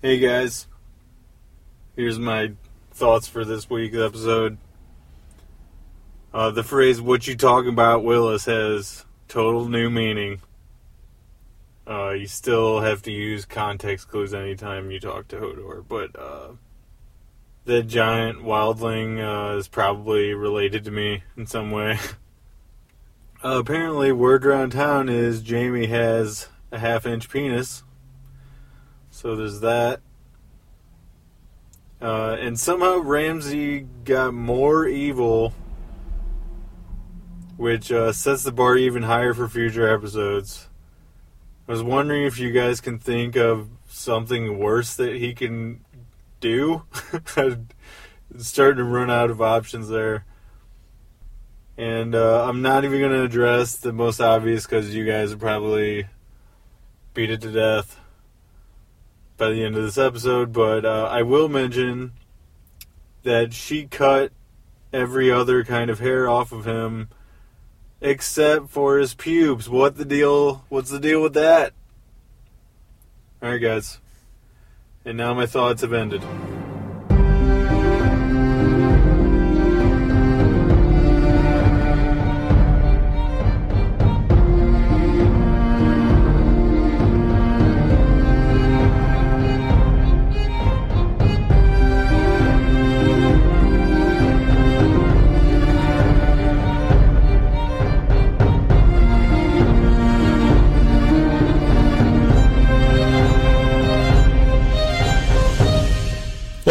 Hey guys, here's my thoughts for this week's episode. Uh, the phrase "What you talking about, Willis" has total new meaning. Uh, you still have to use context clues anytime you talk to Hodor, but uh, the giant wildling uh, is probably related to me in some way. Uh, apparently, word around town is Jaime has a half-inch penis. So there's that. Uh, and somehow Ramsay got more evil, which uh, sets the bar even higher for future episodes. I was wondering if you guys can think of something worse that he can do. Starting to run out of options there. And uh, I'm not even going to address the most obvious because you guys probably beat it to death by the end of this episode. But uh, I will mention that she cut every other kind of hair off of him except for his pubes. What the deal? What's the deal with that? All right, guys. And now my thoughts have ended.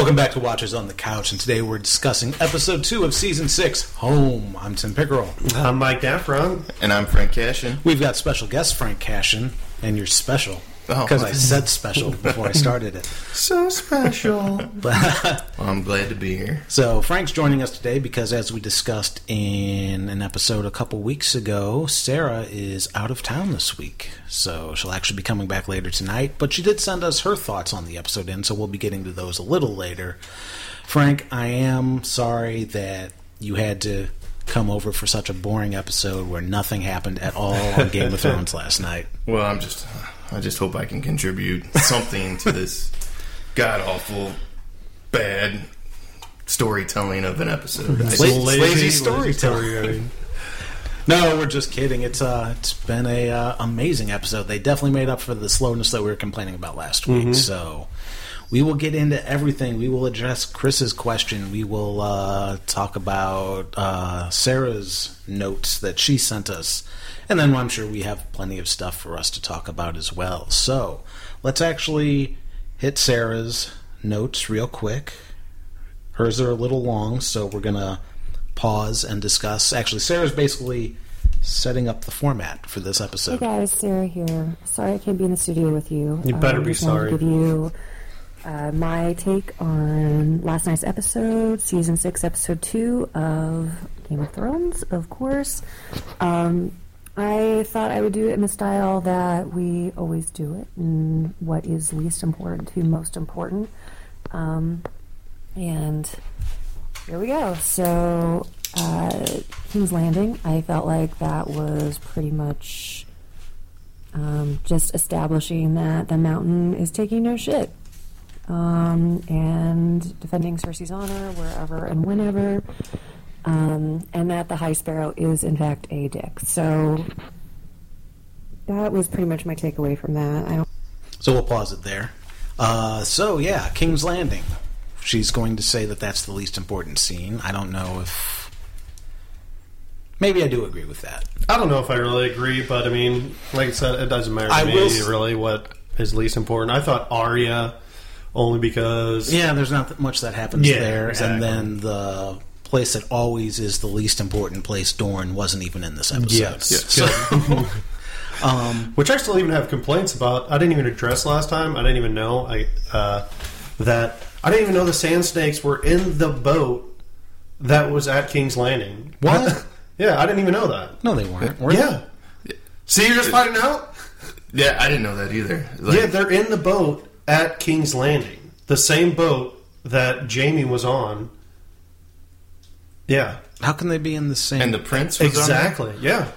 Welcome back to Watchers on the Couch, and today we're discussing episode two of season six, Home. I'm Tim Pickerel. I'm Mike Daffron. And I'm Frank Cashin. We've got special guest Frank Cashin, and you're special Oh. because I said special before I started it. So special. But, well, I'm glad to be here. so Frank's joining us today because, as we discussed in an episode a couple weeks ago, Sarah is out of town this week, so she'll actually be coming back later tonight. But she did send us her thoughts on the episode, in, so we'll be getting to those a little later. Frank, I am sorry that you had to come over for such a boring episode where nothing happened at all on Game of Thrones last night. Well, I'm just, uh, I just hope I can contribute something to this god awful, bad storytelling of an episode. It's lazy, lazy lazy storytelling. storytelling. No, we're just kidding. It's uh, it's been a uh, amazing episode. They definitely made up for the slowness that we were complaining about last week. So we will get into everything. We will address Chris's question. We will uh, talk about uh, Sarah's notes that she sent us, and then I'm sure we have plenty of stuff for us to talk about as well. So let's actually hit Sarah's notes real quick. Hers are a little long, so we're gonna pause and discuss. Actually, Sarah's basically setting up the format for this episode. Hey episode. guys, Sarah here. Sorry I can't be in the studio with you. You better Um, be sorry. To give you uh, my take on last night's episode, season six, episode two of Game of Thrones, of course. Um, I thought I would do it in the style that we always do it, and what is least important to most important. Um, and here we go. So, uh, King's Landing, I felt like that was pretty much um, just establishing that the mountain is taking no shit. Um, and defending Cersei's honor wherever and whenever. Um, and that the High Sparrow is, in fact, a dick. So, that was pretty much my takeaway from that. I don't So we'll pause it there. Uh, so yeah, King's Landing. She's going to say that that's the least important scene. I don't know if. Maybe I do agree with that. I don't know if I really agree, but I mean, like I said, it doesn't matter to I me will really what is least important. I thought Arya only because Yeah, there's not that much that happens Yeah, there, exactly. and then the place that always is the least important place, Dorne, wasn't even in this episode. Yes. So, um, which I still even have complaints about. I didn't even address last time. I didn't even know I uh, that I didn't even know the sand snakes were in the boat that was at King's Landing. What? yeah, I didn't even know that. no, they weren't. Were Yeah. See, you're just finding out. yeah, I didn't know that either. Like, yeah, they're in the boat at King's Landing, the same boat that Jaime was on. Yeah. How can they be in the same? and the prince was on exactly. Yeah,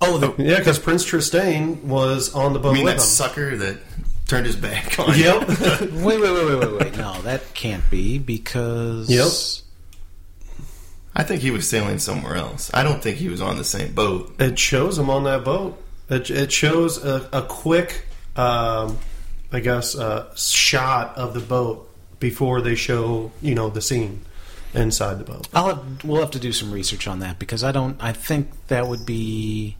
oh, the, yeah, because Prince Trystane was on the boat I mean with that him. sucker that turned his back on. Yep. Wait, wait, wait, wait, wait, wait. No, that can't be because. Yep. I think he was sailing somewhere else. I don't think he was on the same boat. It shows him on that boat. It, it shows a, a quick, um, I guess, uh, shot of the boat before they show you know the scene inside the boat. I'll have, we'll have to do some research on that because I don't. I think that would be.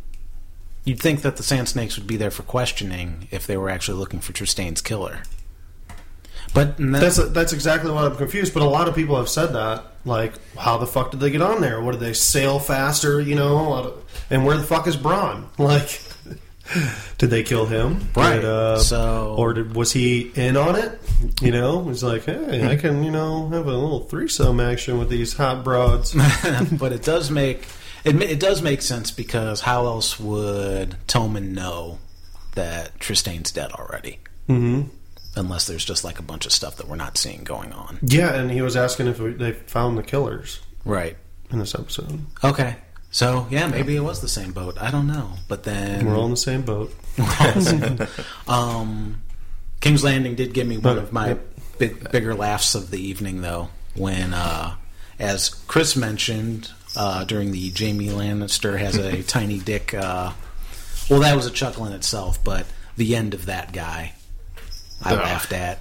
You'd think that the Sand Snakes would be there for questioning if they were actually looking for Trystane's killer. But that- That's that's exactly why I'm confused. But a lot of people have said that. Like, how the fuck did they get on there? What did they sail faster? You know, and where the fuck is Bronn? Like, did they kill him? Right. Did, uh, So- or did, was he in on it? You know, he's like, hey, I can, you know, have a little threesome action with these hot broads. but it does make it, it does make sense because how else would Tommen know that Trystane's dead already? hmm Unless there's just like a bunch of stuff that we're not seeing going on. Yeah, and he was asking if they found the killers Right. in this episode. Okay. So yeah, maybe it was the same boat. I don't know. But then We're all in the same boat. um, King's Landing did give me one But- of my yep. big, bigger laughs of the evening, though, when, uh, as Chris mentioned uh, during the Jaime Lannister has a tiny dick. Uh, well, that was a chuckle in itself, but the end of that guy, I Ugh. laughed at.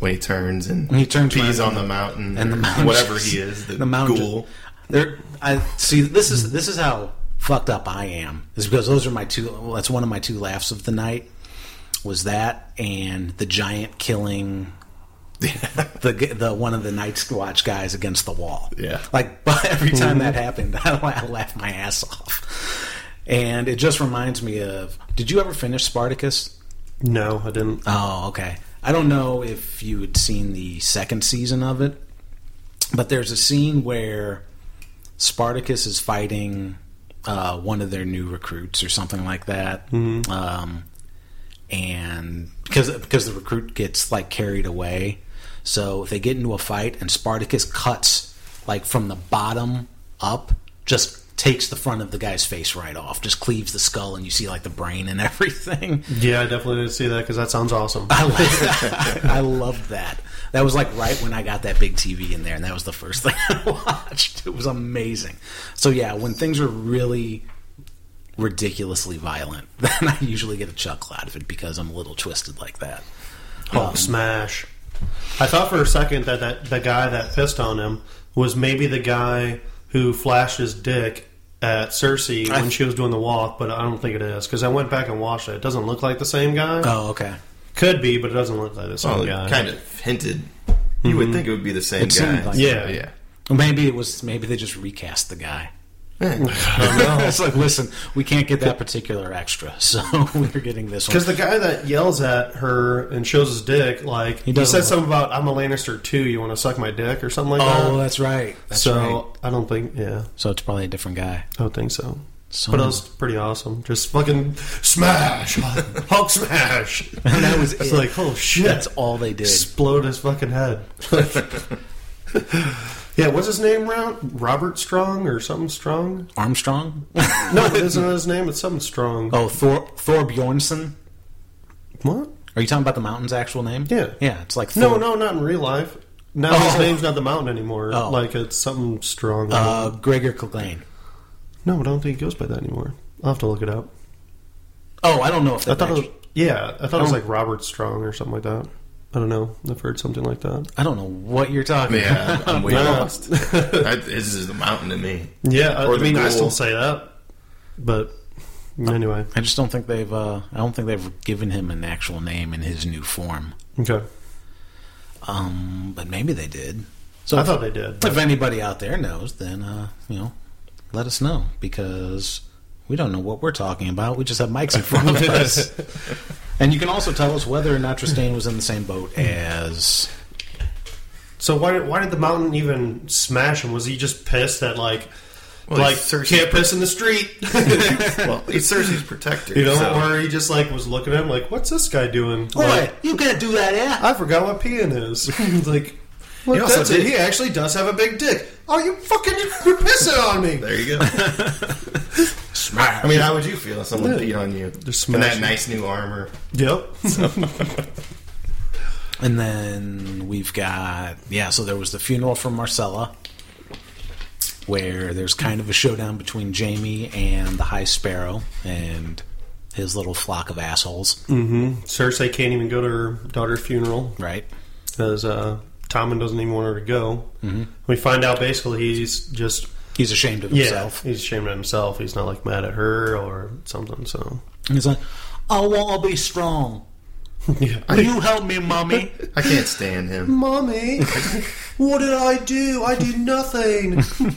When he turns and When he turns pees on the mountain, and the mountain, whatever he is, the, the mountain. ghoul. There, I see. This is this is how fucked up I am. Is because those are my two. Well, that's one of my two laughs of the night. Was that and the giant killing the the one of the Night's Watch guys against the wall. Yeah. like but every time that mm-hmm. happened, I, I laughed my ass off. And it just reminds me of. Did you ever finish Spartacus? No, I didn't. Oh, okay. I don't know if you had seen the second season of it, but there's a scene where Spartacus is fighting uh, one of their new recruits or something like that. Um, and because because the recruit gets like carried away, so they get into a fight, and Spartacus cuts like from the bottom up, just takes the front of the guy's face right off, just cleaves the skull, and you see like the brain and everything. Yeah, I definitely didn't see that because that sounds awesome. I loved, I loved that. That was like right when I got that big TV in there, and that was the first thing I watched. It was amazing. So yeah, when things are really ridiculously violent, then I usually get a chuckle out of it because I'm a little twisted like that. Hulk smash. I thought for a second that, that the guy that pissed on him was maybe the guy who flashed his dick at Cersei I- when she was doing the walk, but I don't think it is because I went back and watched it. It doesn't look like the same guy. Oh, okay. Could be, but it doesn't look like the same Well, guy. kind of hinted. You would mm-hmm. think it would be the same It guy. like- Yeah. yeah. Well, maybe it was. Maybe they just recast the guy. Know. it's like, listen, we can't get that particular extra, so we're getting this one. Because the guy that yells at her and shows his dick, like he, doesn't said something about "I'm a Lannister too. You want to suck my dick" or something like oh, that." oh, that's right. That's so right. I don't think, yeah, So it's probably a different guy. I don't think so. So But it was pretty awesome. Just fucking smash, Hulk smash. And that was It's it. like, oh shit, That's all they did. explode his fucking head. Yeah, what's his name? Round Robert Strong or something Strong? Armstrong? No, it isn't his name. It's something Strong. oh, Thor Thor Bjornsson. What? Are you talking about the mountain's actual name? Yeah. Yeah, it's like No, Thor, no, not in real life. Now his Oh. name's not the mountain anymore. Oh. Like it's something strong. Uh, Gregor Clegane. no, I don't think he goes by that anymore. I'll have to look it up. Oh, I don't know if I that. thought it was, yeah, I thought it was like Robert Strong or something like that. I don't know. I've heard something like that. I don't know what you're talking Yeah, about. I'm way No. lost. That- This is the mountain to me. Yeah, I, Or I the mean, I ghoul. still say that, but anyway, I just don't think they've. Uh, I don't think they've given him an actual name in his new form. okay. Um, but maybe they did. So I if, thought they did. if anybody out there knows, then uh, you know, let us know because we don't know what we're talking about. We just have mics in front of us. And you can also tell us whether or not Trystane was in the same boat as. So why did why did the mountain even smash him? Was he just pissed that like Well, like Cersei's can't piss in the street? Well, he's Cersei's protector. you know, so- or he just like was looking at him like, what's this guy doing? Boy, Like, you can't do that, yeah. I forgot what peeing is. like, look, He also that's it. He actually does have a big dick. Oh, you fucking you're pissing on me. There you go. Smash. I mean, how would you feel if someone Yeah. beat on you Just in smash that nice new armor? Yep. And then we've got yeah. So there was the funeral for Myrcella, where there's kind of a showdown between Jaime and the High Sparrow and his little flock of assholes. Mm-hmm. Cersei can't even go to her daughter's funeral Right. because uh, Tommen doesn't even want her to go. Mm-hmm. We find out basically he's just He's ashamed of yeah, himself. he's ashamed of himself. He's not like mad at her or something. So He's like, I want to be strong. yeah. Will you help me, mommy? I can't stand him. Mommy, what did I do? I did nothing.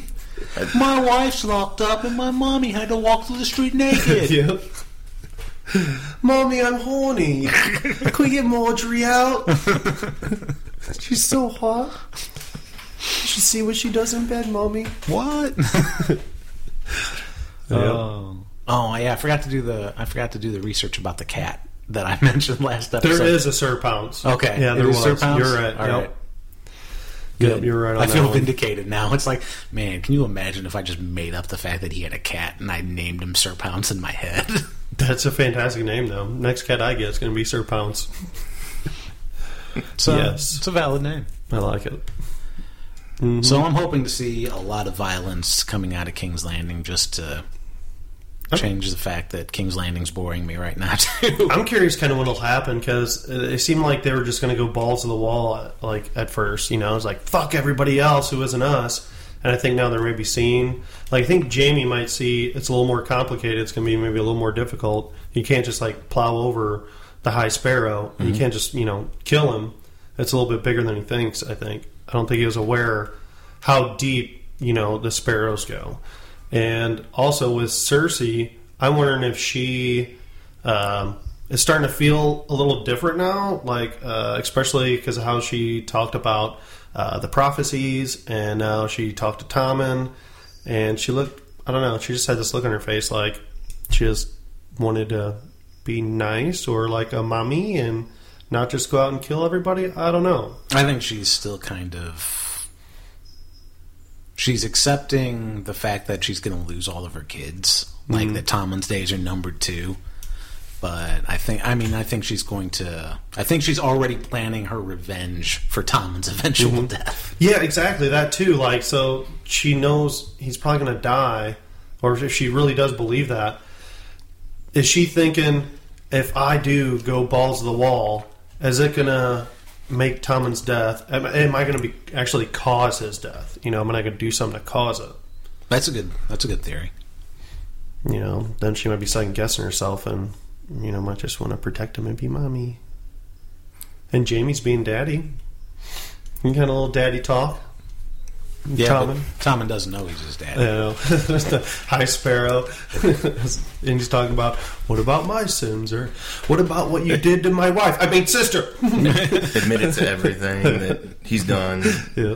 My wife's locked up, and my mommy had to walk through the street naked. yep. Mommy, I'm horny. Can we get Margaery out? She's so hot. You should see what she does in bed, Mommy. What? Oh. Oh yeah, I forgot to do the I forgot to do the research about the cat that I mentioned last episode. There is a Sir Pounce. Okay. Yeah, It there is was. Sir Pounce? You're right. All yep. right. Yep, you're right on I that feel one. vindicated now. It's like, man, can you imagine if I just made up the fact that he had a cat and I named him Sir Pounce in my head? That's a fantastic name, though. Next cat I get is going to be Sir Pounce. so Yes. it's a valid name. I like it. Mm-hmm. So I'm hoping to see a lot of violence coming out of King's Landing just to change the fact that King's Landing's boring me right now too. I'm curious, kind of what'll happen because it seemed like they were just going to go balls to the wall, like at first. You know, it's like fuck everybody else who isn't us. And I think now they're maybe seeing, like I think Jaime might see it's a little more complicated. It's going to be maybe a little more difficult. You can't just like plow over the High Sparrow. You can't just you know kill him. It's a little bit bigger than he thinks. I think. I don't think he was aware how deep you know the sparrows go. And also with Cersei, I'm wondering if she um, is starting to feel a little different now, like uh, especially because of how she talked about uh, the prophecies, and now she talked to Tommen, and she looked. I don't know. She just had this look on her face, like she just wanted to be nice or like a mommy and not just go out and kill everybody. I don't know. I think she's still kind of she's accepting the fact that she's going to lose all of her kids, like that Tommen's days are numbered too. But I think, I mean, I think she's going to. I think she's already planning her revenge for Tommen's eventual mm-hmm. death. Yeah, exactly. That too. Like, so she knows he's probably going to die, or if she really does believe that, is she thinking, if I do go balls to the wall, is it going to make Tommen's death? Am, am I going to be actually cause his death? You know, am I going to do something to cause it? That's a good. That's a good theory. You know, then she might be second guessing herself, and you know, might just want to protect him and be mommy. And Jaime's being daddy. You got a little daddy talk. Yeah, Tommen. but Tommen doesn't know he's his dad. Oh, you know, the high sparrow, and he's talking about what about my sins, or what about what you did to my wife? I mean, sister. Admitted to everything that he's done. yeah.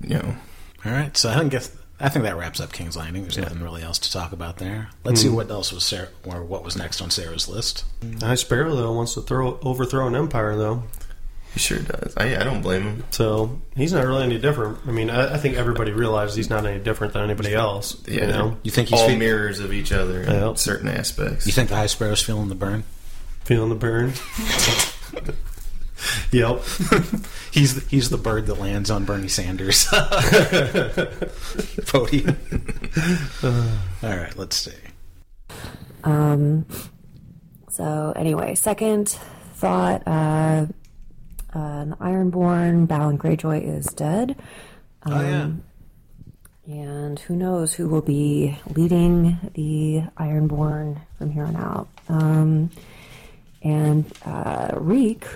You know, All right, so I don't guess I think that wraps up King's Landing. There's nothing really else to talk about there. Let's see hmm. what else was Sarah, or what was next on Sarah's list. High sparrow though wants to throw overthrow an empire though, he sure does. I, I don't blame him. so he's not really any different. I mean, I, I think everybody realizes he's not any different than anybody else. Yeah, You know, You think he's all fe- mirrors of each other in Yeah. certain aspects. You think the High Sparrow's feeling the burn? feeling the burn. yep. He's the, he's the bird that lands on Bernie Sanders' podium. All right, let's see. Um, so anyway, second thought, uh, uh, the Ironborn, Balon Greyjoy is dead. Um, Oh yeah, And who knows who will be leading the Ironborn from here on out. Um, and uh, Reek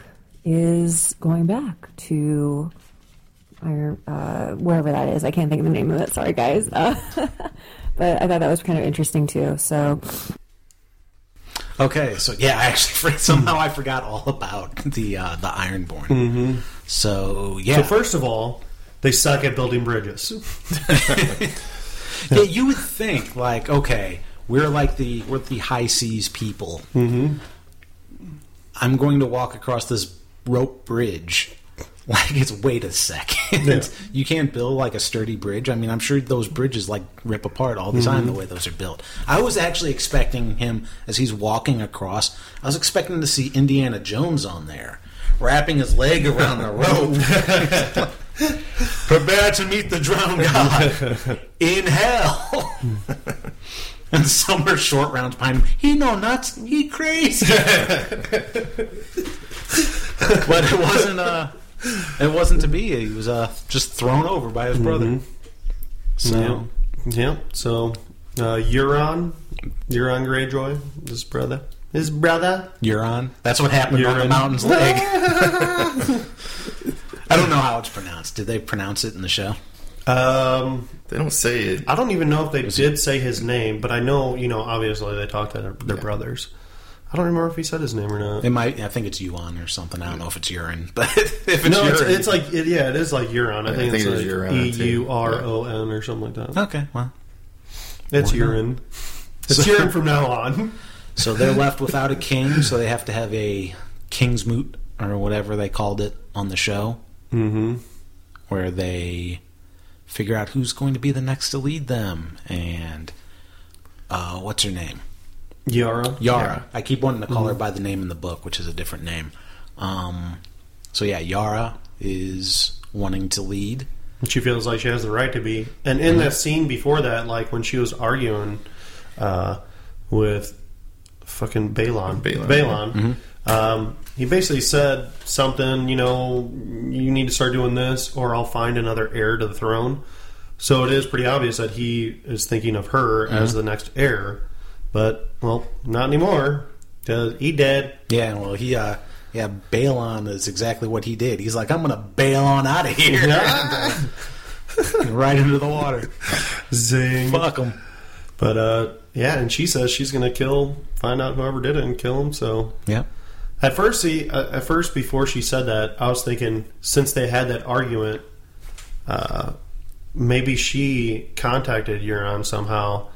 is going back to Iron, uh, wherever that is. I can't think of the name of it. Sorry, guys. Uh, but I thought that was kind of interesting too. So Okay, so yeah, I actually somehow I forgot all about the uh, the Ironborn. Mm-hmm. So yeah, So first of all, they suck at building bridges. yeah, you would think like, okay, we're like the we're the high seas people. Mm-hmm. I'm going to walk across this rope bridge like it's wait a second. Yeah. you can't build like a sturdy bridge. I mean, I'm sure those bridges like rip apart all the mm-hmm. time the way those are built. I was actually expecting him as he's walking across. I was expecting to see Indiana Jones on there, wrapping his leg around the rope. Prepare to meet the drowned god in hell. and some are short rounds behind him. He no nuts. He crazy. but it wasn't. Uh, it wasn't to be. He was uh, just thrown over by his brother. So Yeah. So, uh, Euron, Euron Greyjoy, his brother, his brother. Euron. That's what happened on the mountain's leg. I don't know how it's pronounced. Did they pronounce it in the show? Um, They don't say it. I don't even know if they did say his name, but I know, you know, obviously they talked to their, their brothers. I don't remember if he said his name or not. It might. I think it's Yuan or something. I don't know if it's urine, but if it's no, it's, urine, it's like it, yeah, it is like Euron. I I think, think it's like E. U R O N or something like that. okay. Well, It's Why not? urine. It's urine from now on. so they're left without a king, so they have to have a king's moot or whatever they called it on the show, Mm-hmm. where they figure out who's going to be the next to lead them, and uh, what's her name? Yara. Yara. I keep wanting to call her by the name in the book, which is a different name. Um, so yeah, Yara is wanting to lead. She feels like she has the right to be. And in that scene before that, like when she was arguing uh, with fucking Balon, Balon, Balon, um, he basically said something, you know, you need to start doing this or I'll find another heir to the throne. So it is pretty obvious that he is thinking of her as the next heir. But, well, not anymore. Because he dead. Yeah, well, he, uh, yeah, bail on is exactly what he did. He's like, I'm gonna bail on out of here, right into the water. Zing. Fuck him. But, uh, yeah, and she says she's going to kill, find out whoever did it and kill him. So yeah. At first, see, uh, at first, before she said that, I was thinking since they had that argument, uh, maybe she contacted Euron somehow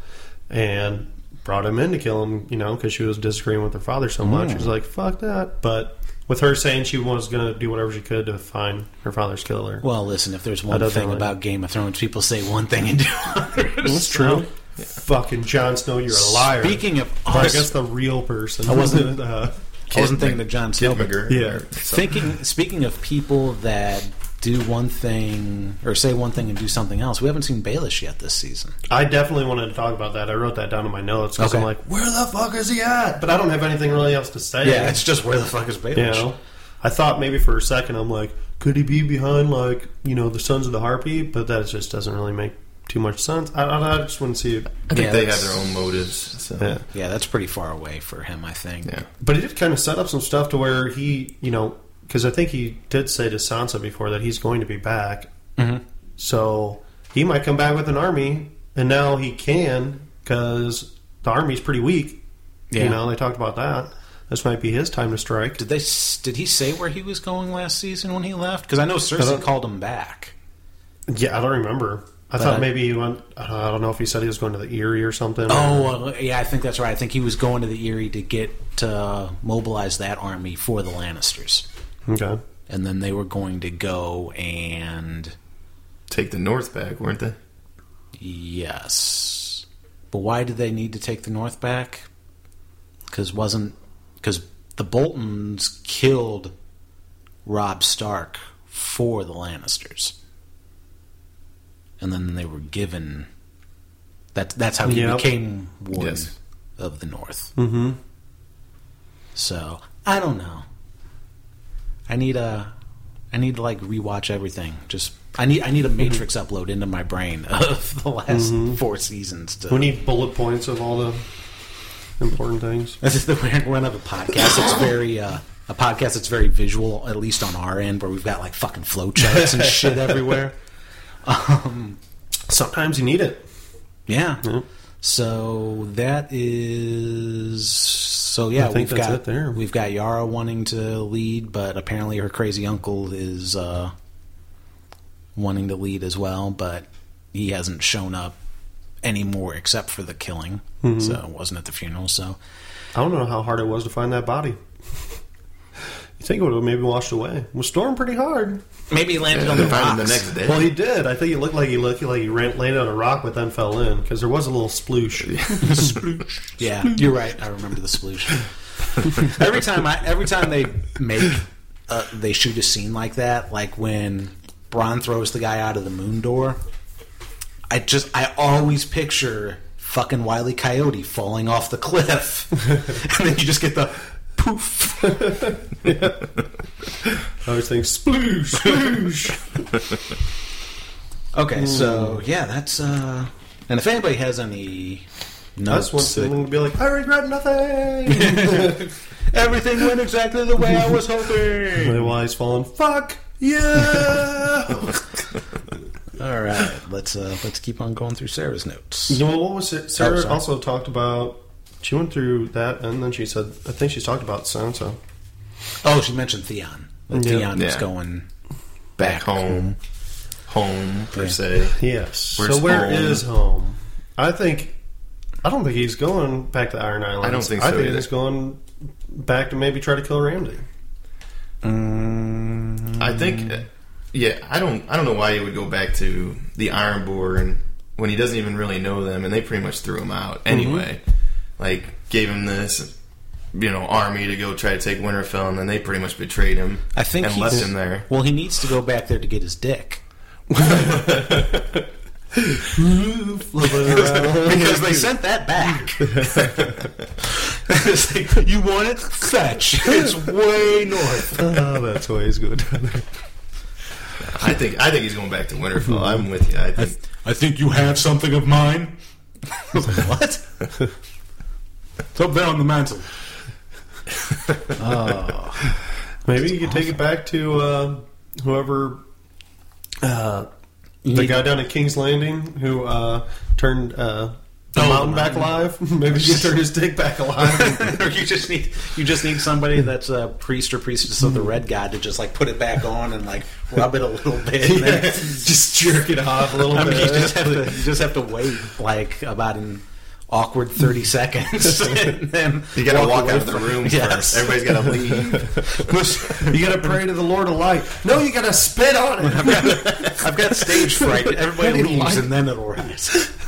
and brought him in to kill him. You know, because she was disagreeing with her father so much. She was like, "Fuck that!" But with her saying she was going to do whatever she could to find her father's killer, Well, listen, if there's one thing really- about Game of Thrones, people say one thing and do others. that's true. Fucking Jon Snow, you're a liar. Speaking of But I guess the real person. I wasn't- uh, I wasn't thinking Mc- of Jon Kit Snow, but Yeah. or. Thinking, speaking of people that do one thing or say one thing and do something else, we haven't seen Baelish yet this season. I definitely wanted to talk about that. I wrote that down in my notes because Okay. I'm like, where the fuck is he at? But I don't have anything really else to say. Yeah, it's just where the fuck is Baelish? you know. I thought maybe for a second I'm like, could he be behind like you know the Sons of the Harpy? But that just doesn't really make too much sense. I, I, I just want to see it. I think Yeah, they have their own motives. So. Yeah. Yeah, that's pretty far away for him, I think. Yeah. But he did kind of set up some stuff to where he, you know, because I think he did say to Sansa before that he's going to be back. Mhm. So he might come back with an army, and now he can because the army's pretty weak. Yeah. You know, they talked about that. This might be his time to strike. Did they? s- Did he say where he was going last season when he left? Because I know I Cersei don't- called him back. Yeah, I don't remember. I But thought maybe he went. I don't- know if he said he was going to the Eyrie or something. Oh, uh, yeah, I think that's right. I think he was going to the Eyrie to get to mobilize that army for the Lannisters, okay. and then they were going to go and Take the North back, weren't they? yes, but why did they need to take the North back? Because wasn't because the Boltons killed Robb Stark for the Lannisters, and then they were given. That, that's how he Yep. became warden Yes. of the North. Mm-hmm. So I don't know. I need a, I need to like rewatch everything. Just I need I need a Matrix upload into my brain of the last four seasons. To, We need bullet points of all the important things. this is the we're gonna have a podcast. It's very uh, a podcast that's very visual, at least on our end, where we've got like fucking flowcharts and shit everywhere. Um, Sometimes you need it. yeah. So that is so yeah. I think we've that's got it there. we've got Yara wanting to lead, but apparently her crazy uncle is uh, wanting to lead as well, but he hasn't shown up anymore except for the killing. Mm-hmm. So it wasn't at the funeral. So I don't know how hard it was to find that body. Think it would have maybe washed away. It was storming pretty hard. Maybe he landed Yeah, on the find rocks. the next day. Well, he did. I think it looked like he looked like he ran, landed on a rock, but then fell in because there was a little sploosh. sploosh. Yeah, you're right. I remember the solution. every time I, every time they make, uh, they shoot a scene like that, like when Bronn throws the guy out of the moon door. I just, I always picture fucking Wiley Coyote falling off the cliff, and then you just get the poof. I always think sploosh, sploosh. Okay, so yeah, that's. uh And if anybody has any I notes, just want that- someone to be like, I regret nothing. everything went exactly the way I was hoping. While he's falling, fuck yeah. All right, let's uh let's keep on going through Sarah's notes. You know what was it? Sarah Oh, also talked about. She went through that, and then she said, "I think she's talked about Sansa." Oh, she mentioned Theon. That Yeah. Theon was Yeah. going Back home, home per Yeah. se. Yes. Where's so where home? is home? I think. I don't think he's going back to Iron Islands. I don't think so. I so think either. he's going back to maybe try to kill Ramsay. I think, uh, yeah, I don't, I don't know why he would go back to the Ironborn when he doesn't even really know them, and they pretty much threw him out anyway. Like gave him this, you know, army to go try to take Winterfell, and then they pretty much betrayed him. I think and left him there. Well, he needs to go back there to get his dick. because they sent that back. Like, you want it? Fetch. It's way north. oh, that's always good. I think, I think he's going back to Winterfell. I'm with you. I think, I think you have something of mine. what? It's up there on the mantle. Oh, maybe you could take it back to uh, whoever. Uh, the guy down at King's Landing who uh, turned uh, the Oh, mountain back alive. maybe you turn his dick back alive. or you just need you just need somebody that's a priest or priestess of the red god to just like put it back on and like rub it a little bit. and then- just jerk it off a little I mean, bit. you just have to you just have to wait like about an awkward thirty mm. seconds, and then you got to walk away out of the room Yes. first. Everybody's got to leave. you got to pray to the Lord of Light. No, you got to spit on it. I've got, I've got stage fright. Everybody What do you leaves, like? and then it'll rise.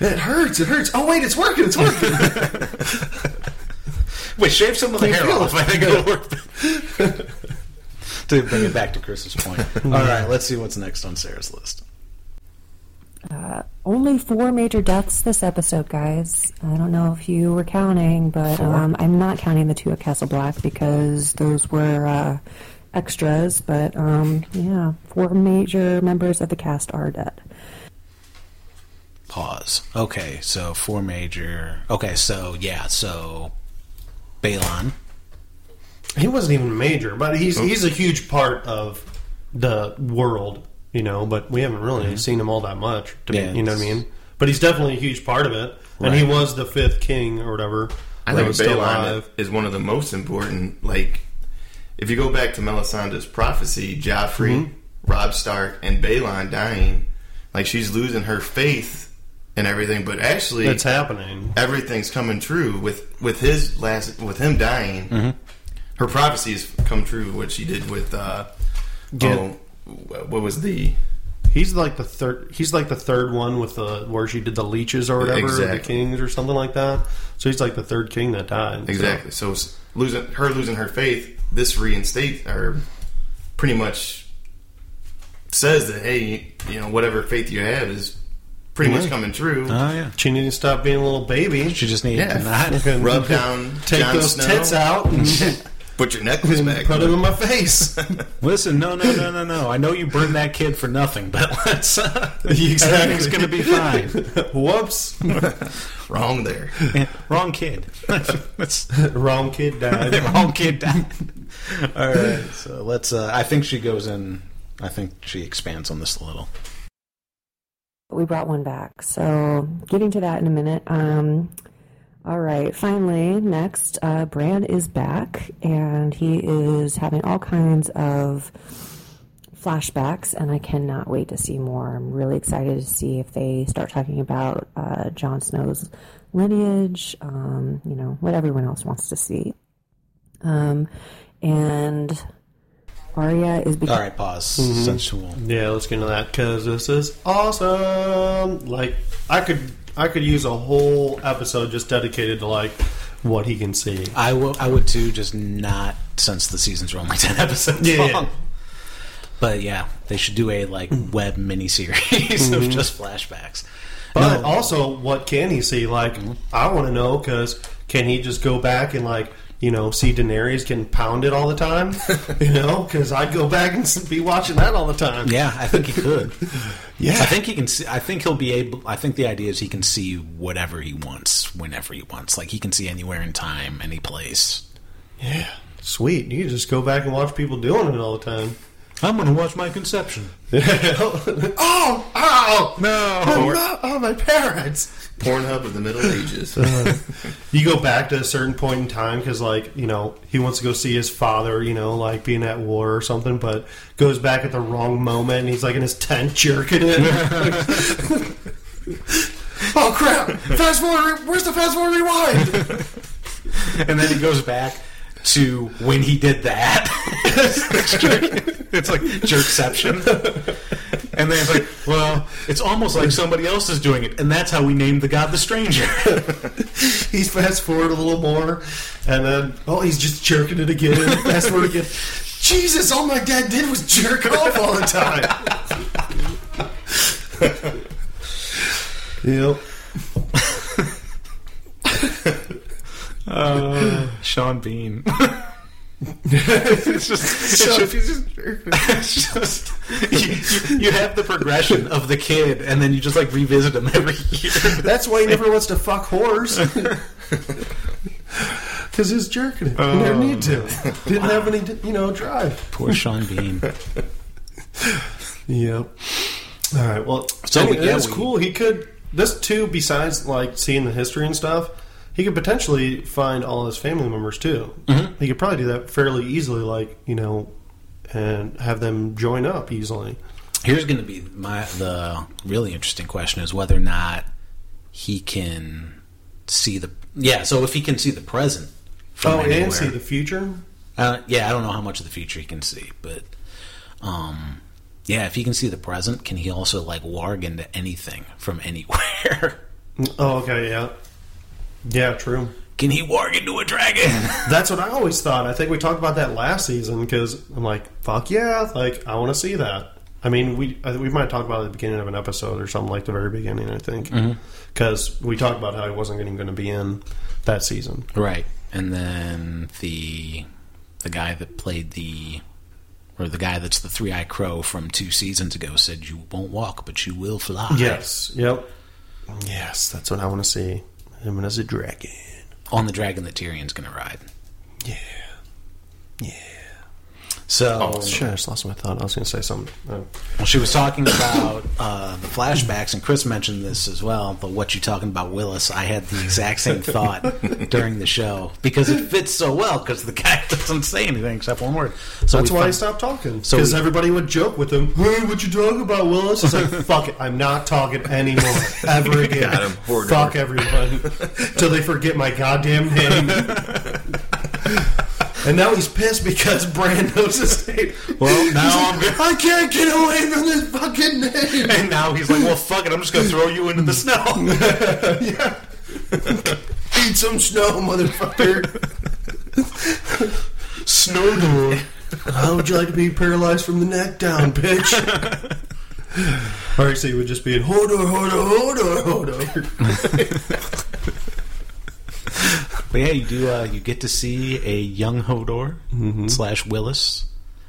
It hurts. It hurts. Oh wait, it's working. It's working. Wait, shave some of the hair off. I think it'll work. to bring it back to Chris's point. All right, let's see what's next on Sarah's list. Only four major deaths this episode, guys. I don't know if you were counting, but um, I'm not counting the two at Castle Black because those were uh, extras. But um, yeah, four major members of the cast are dead. Pause. Okay, so four major. Okay, so yeah, so Balon. he wasn't even major, but he's he's a huge part of the world, you know. But we haven't really seen him all that much. To Yeah, be, you know what I mean? But he's definitely a huge part of it, and he was the fifth king or whatever. I think was still Balon alive. is one of the most important. Like, if you go back to Melisandre's prophecy, Joffrey, Mm-hmm. Robb Stark, and Balon dying, like she's losing her faith and everything. But actually, It's happening. everything's coming true with with his last with him dying. Mm-hmm. Her prophecies come true. What she did with uh, Get- oh, what was the He's like the third. He's like the third one with the where she did the leeches or whatever, the kings or something like that. So he's like the third king that died. Exactly. So, s losing her losing her faith, this reinstate or pretty much says that hey, you know, whatever faith you have is pretty much coming true. Oh yeah, She needed to stop being a little baby. she just needed yeah, to not. Rub down, Take Jon those Snow, tits out and put your necklace back. put on. them in my face. Listen, no, no, no, no, no. I know you burned that kid for nothing, but let's. Uh, Exactly. Everything's gonna be fine. Whoops, Wrong there. Wrong kid. That's wrong kid died. wrong kid died. All right, so let's. Uh, I think she goes in. I think she expands on this a little. We brought one back. So, getting to that in a minute. Um, all right, finally, next, uh, Bran is back, and he is having all kinds of flashbacks, and I cannot wait to see more. I'm really excited to see if they start talking about uh, Jon Snow's lineage, um, you know, what everyone else wants to see. Um, and Arya is All right. becoming. right, pause. Sensual. Yeah, let's get into that because this is awesome. Like, I could, I could use a whole episode just dedicated to like what he can see. I will. I would too, just not since the seasons are only ten episodes Yeah. long. But yeah, they should do a like web miniseries of mm-hmm. just flashbacks. But No. also, what can he see? Like, I want to know because can he just go back and like, you know, see Daenerys getting pounded all the time? you know, because I'd go back and be watching that all the time. Yeah, I think he could. yeah. I think he can see. I think he'll be able. I think the idea is he can see whatever he wants, whenever he wants. Like he can see anywhere in time, any place. yeah, sweet. You can just go back and watch people doing it all the time. I'm going to watch my conception. oh, ow! No. Oh, no, oh, my parents. Pornhub of the Middle Ages. You go back to a certain point in time because, like, you know, he wants to go see his father, you know, like being at war or something, but goes back at the wrong moment and he's like in his tent jerking it. oh, crap! Fast forward, where's the fast forward rewind? and then he goes back to when he did that. It's like jerkception. And then it's like, well, it's almost like somebody else is doing it, and that's how we named the god the stranger. he's fast forward a little more, and then, oh, he's just jerking it again. Fast forward again. Jesus, all my dad did was jerk off all the time. yep. Uh, Sean Bean. it's just, it's just, it's just you, you have the progression of the kid, and then you just like revisit him every year. That's why he never wants to fuck whores. Because he's jerking it. He never oh, need to. Didn't have any, you know, drive. Poor Sean Bean. Yep. All right. Well, So, so yeah, that's we- cool. He could this too. Besides like seeing the history and stuff, he could potentially find all his family members too. Mm-hmm. He could probably do that fairly easily, like you know, and have them join up easily. Here's going to be my the really interesting question is whether or not he can see the yeah. So if he can see the present from oh, anywhere, and see the future. uh, yeah, I don't know how much of the future he can see, but um, yeah, if he can see the present, can he also like warg into anything from anywhere? Oh, okay, yeah, yeah, true. can he warg into a dragon? That's what I always thought. I think we talked about that last season because I'm like, fuck yeah, like I want to see that. I mean, we I, we might talk about it at the beginning of an episode or something like the very beginning. I think mm-hmm. because we talked about how he wasn't even going to be in that season. right, and then the the guy that played the or the guy that's the three eye crow from two seasons ago said you won't walk but you will fly. Yes. Yep. Yes, that's what I want to see. Him as a dragon. on the dragon that Tyrion's going to ride. Yeah. Yeah. So Oh, shit! I just lost my thought. I was going to say something. Oh. well, she was talking about uh, the flashbacks, and Chris mentioned this as well. But what you talking about, Willis? I had the exact same thought during the show because it fits so well because the guy doesn't say anything except one word. So That's why I stopped talking. So Because everybody would joke with him. Hey, what you talking about, Willis? It's like, fuck it. I'm not talking anymore. Ever again. Him. Fuck everyone. Till they forget my goddamn name. And now he's pissed because Bran knows his name. Well, now I'm like, I can't get away from this fucking name. and now he's like, well, fuck it, I'm just going to throw you into the snow. yeah. Eat some snow, motherfucker. snow door. How would you like to be paralyzed from the neck down, bitch? All right, so you would just be in Hodor, Hodor, Hodor, Hodor. But yeah, you do. Uh, you get to see a young Hodor slash Willis.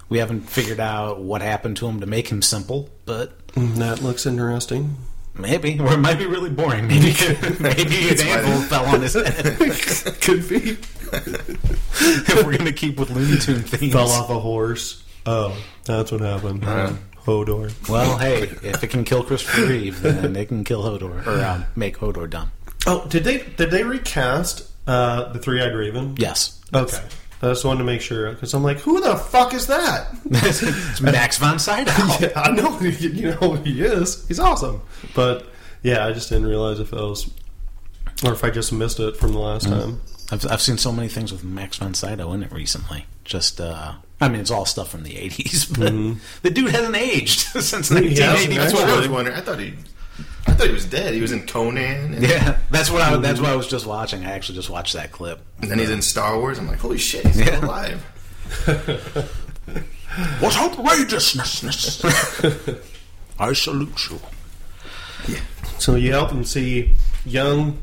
We haven't figured out what happened to him to make him simple, but That looks interesting. maybe, or it might be really boring. Maybe, maybe an anvil fell on his head. Could be. if we're gonna keep with Looney Tune themes. Fell off a horse. Oh, that's what happened. Hodor. Well, hey, if it can kill Christopher Reeve, then it can kill Hodor or um, make Hodor dumb. Oh, did they did they recast uh, the Three Eyed Raven? Yes, Okay. I just wanted to make sure because I'm like, who the fuck is that? it's Max von Sydow. Yeah, I know you know who he is. He's awesome. But yeah, I just didn't realize if it was or if I just missed it from the last time. I've I've seen so many things with Max von Sydow in it recently. Just uh, I mean, it's all stuff from the '80s, but the dude hasn't aged since 1980. That's what I was wondering. I thought he, I thought he was dead. He was in Conan, and, yeah, that's what I that's what I was just watching. I actually just watched that clip. and then he's in Star Wars. I'm like, holy shit, he's still Yeah. alive. What outrageousness! I salute you. So you help him see young.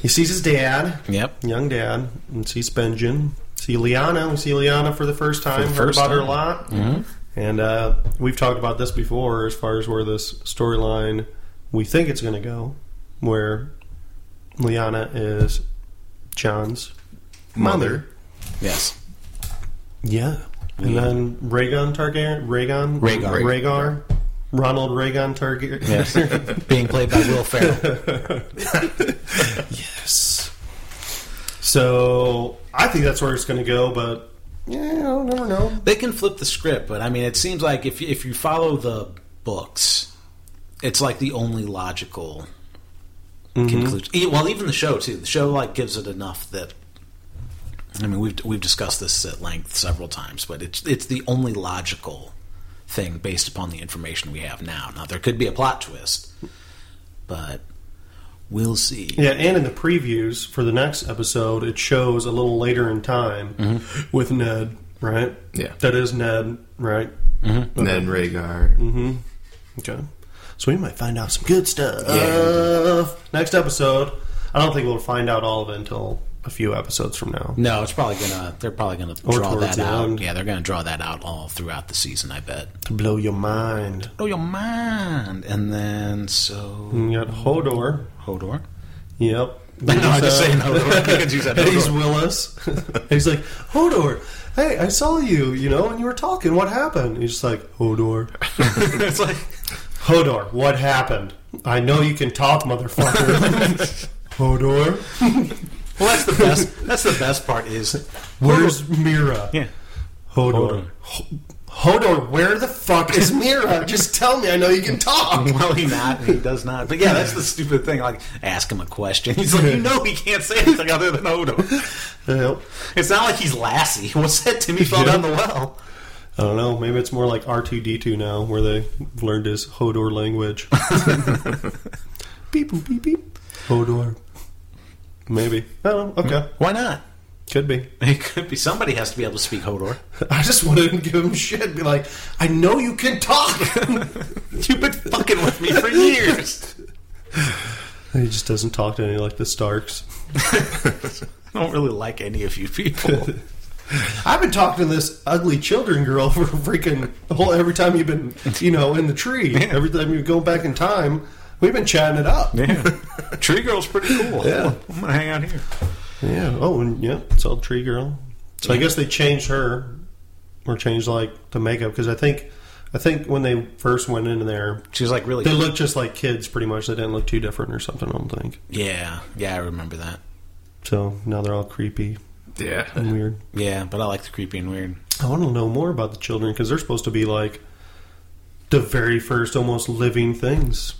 He sees his dad, Yep. young dad, and sees Benjamin. See Lyanna. We see Lyanna for the first time. the Heard first about her a time. lot. Mm-hmm. And uh, we've talked about this before as far as where this storyline we think it's going to go, where Lyanna is Jon's mother. Yes. Yeah. And then Rhaegon Targaryen, Rhaegon, Rhaegar. Rhaegar, Ronald Rhaegon Targaryen. Yes. Being played by Will Ferrell. yes. So I think that's where it's going to go, but yeah, I'll never know. They can flip the script, but I mean, it seems like if if you follow the books, it's like the only logical mm-hmm. conclusion. E- Well, even the show too. The show like gives it enough that. I mean, we've we've discussed this at length several times, but it's it's the only logical thing based upon the information we have now. Now there could be a plot twist, but we'll see. Yeah, and in the previews for the next episode, it shows a little later in time mm-hmm. with Ned, right? Yeah. That is Ned, right? Mm-hmm. Ned Rhaegar. Okay. So we might find out some good stuff. Yeah. Next episode. I don't think we'll find out all of it until a few episodes from now. No, it's probably gonna. They're probably gonna Or draw that out. end. Yeah, they're gonna draw that out all throughout the season. I bet. To blow your mind. blow your mind. And then so You got Hodor. Hodor. Yep. No, I'm just uh, saying Hodor because you said He's Wylis. He's like, Hodor, hey, I saw you, you know, and you were talking. What happened? He's just like, Hodor. it's like Hodor, what happened? I know you can talk, motherfucker. Hodor, well, that's the best. That's the best part is where's Meera? yeah. Hodor. Ho- Hodor, where the fuck is Meera? Just tell me. I know you can talk. Well, he not. He does not. But yeah, that's the stupid thing. Like, ask him a question. He's like, you know, he can't say anything other than Hodor. Yep. It's not like he's Lassie. What's that? Timmy fell down the well. I don't know. Maybe it's more like R two D two now, where they learned his Hodor language. beep boop beep beep. Hodor. Maybe. Oh. Okay. Why not? Could be. It could be somebody has to be able to speak Hodor. I just wanted to give him shit. Be like, I know you can talk. You've been fucking with me for years. he just doesn't talk to any like the Starks. I don't really like any of you people. I've been talking to this ugly children girl for freaking the whole every time you've been, you know, in the tree. Every time you go back in time, we've been chatting it up. Yeah. Tree Girl's pretty cool. Yeah. I'm gonna hang out here. Yeah. Oh, and yeah, it's all tree girl. So I guess they changed her, or changed like the makeup because I think, I think when they first went into there, She was like really they looked just like kids pretty much. They didn't look too different or something. I don't think. Yeah, yeah, I remember that. So now they're all creepy Yeah. and weird. Yeah, but I like the creepy and weird. I want to know more about the children because they're supposed to be like the very first almost living things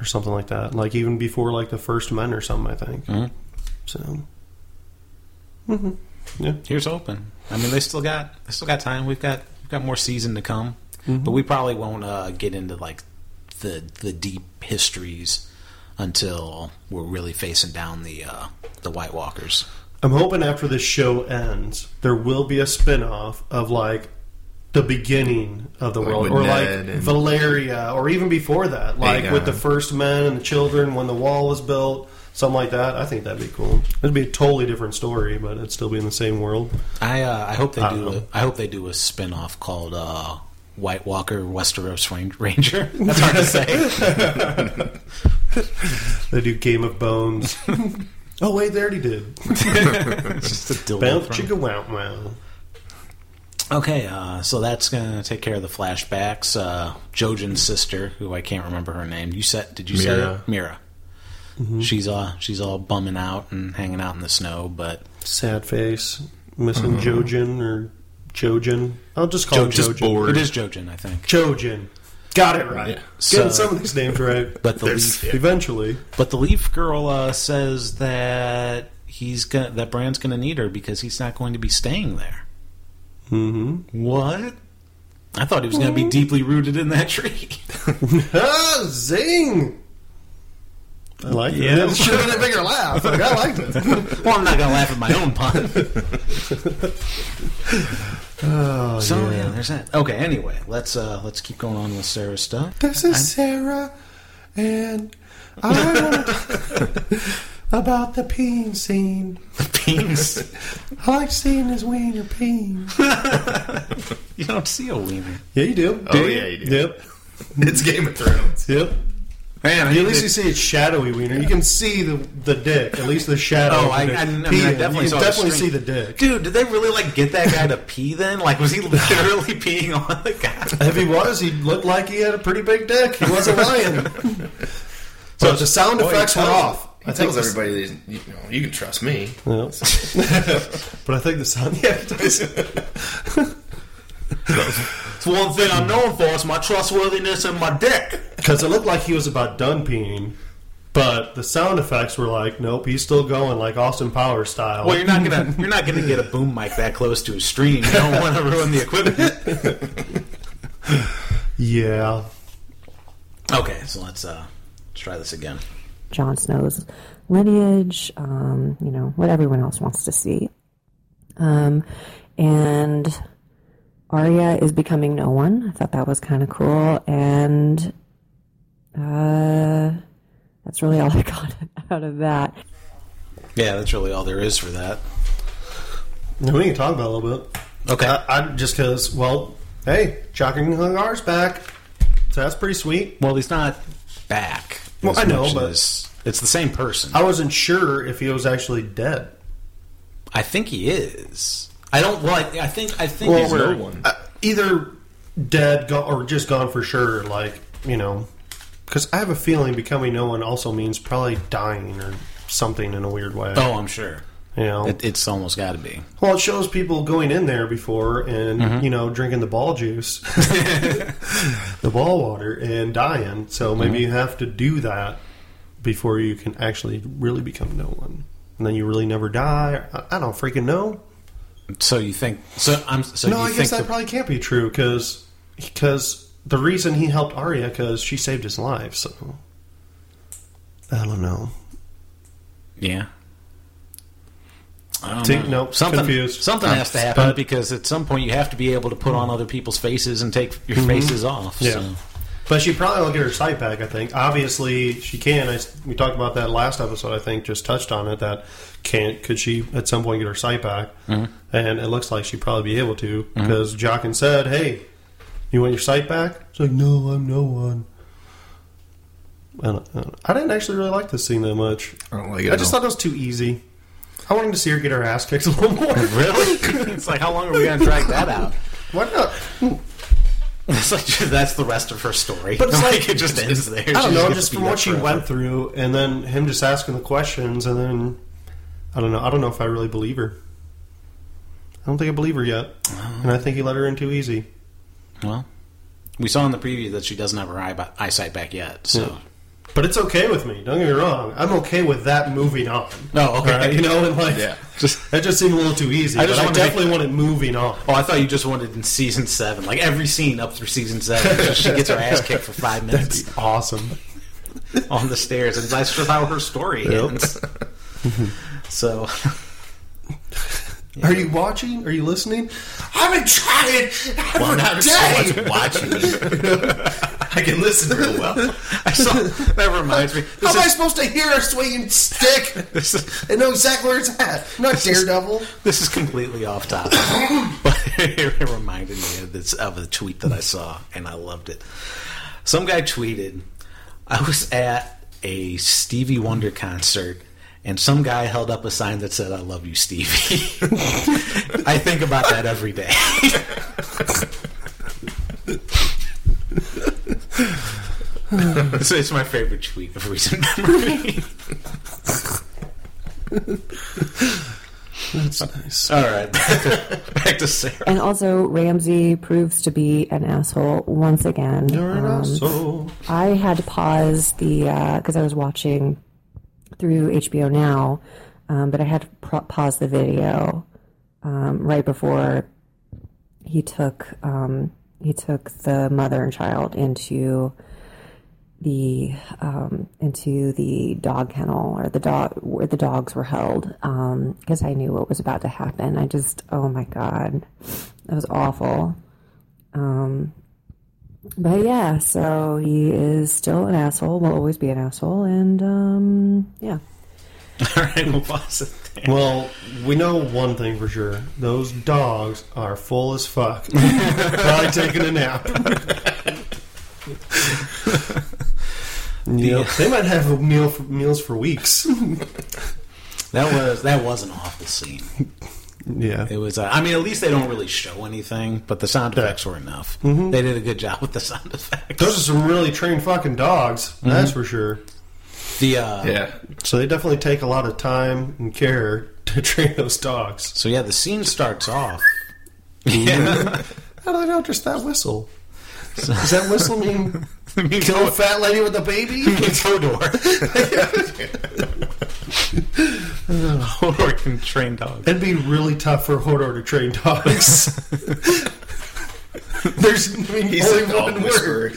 or something like that. Like even before like the first men or something. I think. Mhm. So. hmm Yeah. Here's hoping. I mean, they still got they still got time. We've got we've got more season to come, but we probably won't uh, get into like the the deep histories until we're really facing down the uh, the White Walkers. I'm hoping after this show ends, there will be a spin-off of like the beginning of the Like world, or Ned like and- Valyria, or even before that, like Aegon. with the first men and the children when the wall was built, something like that. I think that'd be cool. It'd be a totally different story, but it'd still be in the same world. I uh, I hope they I do. don't A. I hope they do a spin off called uh, White Walker Westeros Ranger. That's hard to say. They do Game of Bones. oh wait, they already did. It's just a dildo Bounce throne. chicka wow wow. Okay, uh, so that's gonna take care of the flashbacks. Uh, Jojen's sister, who I can't remember her name. You said? Did you say Meera. it? Meera? She's uh she's all bumming out and hanging out in the snow, but Sad face, missing Jojen or Jojen. I'll just call Jo- him just Jojen. bored. it is Jojen, I think. Jojen. Got it right. Yeah. So- Getting some of these names right. But the There's- leaf, Eventually. but the leaf girl uh, says that he's gonna, that Bran's going to need her because he's not going to be staying there. Mm-hmm. What? I thought he was going to be deeply rooted in that tree. ah, zing! I like it. Yeah. It should have been a bigger laugh. Like, I liked it. well, I'm not going to laugh at my own pun. Oh, So yeah. yeah, there's that. Okay, anyway, let's uh let's keep going on with Sarah's stuff. This is Sarah, and I want to talk about the peen scene. Beans. I like seeing his wiener peen. you don't see a wiener. Yeah, you do. Oh, yeah, you do. Yep, It's Game of Thrones. yep. Man, At least you see it's shadowy wiener. You can see the the dick. At least the shadow. Oh, I- the I- I mean, I definitely you saw can the definitely see the dick. Dude, did they really like get that guy to pee then? Like, was he literally peeing on the guy? If he was, he looked like he had a pretty big dick. He wasn't lying. so the sound Well, he effects were off. He I think tells the- everybody, that, you know, you can trust me. Yeah. but I think the sound. Yeah, it does. It's one thing I'm known for is my trustworthiness and my dick. Because it looked like he was about done peeing, but the sound effects were like, nope, he's still going like Austin Power style. Well, you're not gonna you're not gonna get a boom mic that close to a stream. You don't want to ruin the equipment. yeah. Okay, so let's uh let's try this again. Jon Snow's lineage, um, you know, what everyone else wants to see. Um, and Arya is becoming no one. I thought that was kind of cool. And uh, that's really all I got out of that. Yeah, that's really all there is for that. Now, we can talk about it a little bit. Okay. I, I just because, well, hey, Jaqen H'ghar's back, so that's pretty sweet. Well, he's not back. Well, I know, but- as- it's the same person. I wasn't sure if he was actually dead. I think he is. I don't. Well, I, I think. I think Well, no one. Uh, either dead go- or just gone for sure. Like you know, because I have a feeling becoming no one also means probably dying or something in a weird way. Oh, I'm sure. You know, It, it's almost got to be. well, it shows people going in there before and Mm-hmm. you know drinking the ball juice, the ball water, and dying. So maybe Mm-hmm. you have to do that before you can actually really become no one, and then you really never die. I, I don't freaking know. So you think? So I'm. So no, I guess that the- probably can't be true because because the reason he helped Arya because she saved his life. So I don't know. Yeah. I know. nope, something confused. something has to happen But- because at some point you have to be able to put on other people's faces and take your faces off. Mm-hmm. Yeah. So. But she probably will get her sight back. I think. Obviously, she can. I s we talked about that last episode. I think just touched on it. That can't could she at some point get her sight back? Mm-hmm. And it looks like she'd probably be able to because Jaqen said, "Hey, you want your sight back?" She's like, "No, I'm no one." I, don't, I, I didn't actually really like this scene that much. I don't like it. I just thought it was too easy. I wanted to see her get her ass kicked a little more. Really? it's like how long are we going to drag that out? Why not? It's like that's the rest of her story. But it's like- it just ends there. I don't know, just from what she forever. went through, and then him just asking the questions, and then I don't know. I don't know if I really believe her. I don't think I believe her yet, and I think he let her in too easy. Well, we saw in the preview that she doesn't have her eye, eyesight back yet. So, But it's okay with me. Don't get me wrong. I'm okay with that moving on. No, okay. Alright, you know, and like Yeah. just that just seemed a little too easy. I I, just but I wanted to definitely wanted moving on. oh, I thought you just wanted in season seven, like every scene up through season seven, she gets her ass kicked for five minutes That's awesome. on the stairs, and that's just how her story Yep. ends. so, Are you watching? Are you listening? I've been trying well, every not so day. much watching. I can listen real well. I saw, that reminds me. How This am I supposed to hear a swinging stick? this is I know exactly where it's at. I'm not Daredevil. This is completely off topic, but it reminded me of this of a tweet that I saw, and I loved it. Some guy tweeted, "I was at a Stevie Wonder concert." And some guy held up a sign that said, I love you, Stevie. I think about that every day. it's, it's my favorite tweet of recent memory. That's nice. All right, back to, back to Sarah. And also, Ramsay proves to be an asshole once again. You're an Um, asshole. I had to pause the because I was watching through HBO Now um, but I had to pro- pause the video um, right before he took um, he took the mother and child into the um, into the dog kennel or the dog where the dogs were held because I knew what was about to happen. I just oh my god, that was awful. Um, but yeah, so he is still an asshole. Will always be an asshole, and um, yeah. All right, we'll pause it there. Well, we know one thing for sure. Those dogs are full as fuck. Probably taking a nap. Yep. They might have a meal for, meals for weeks. That was that was an awful scene. yeah. It was. Uh, I mean, at least they don't really show anything, but the sound effects were enough. They did a good job with the sound effects. Those are some really trained fucking dogs. That's for sure. the uh, Yeah. So they definitely take a lot of time and care to train those dogs. So yeah, the scene starts off. Yeah. How do they know just that whistle? Does that whistle mean kill a fat lady with a baby? It's Hodor. Hodor can train dogs. It'd be really tough for Hodor to train dogs. There's I mean, He's only a dog one word.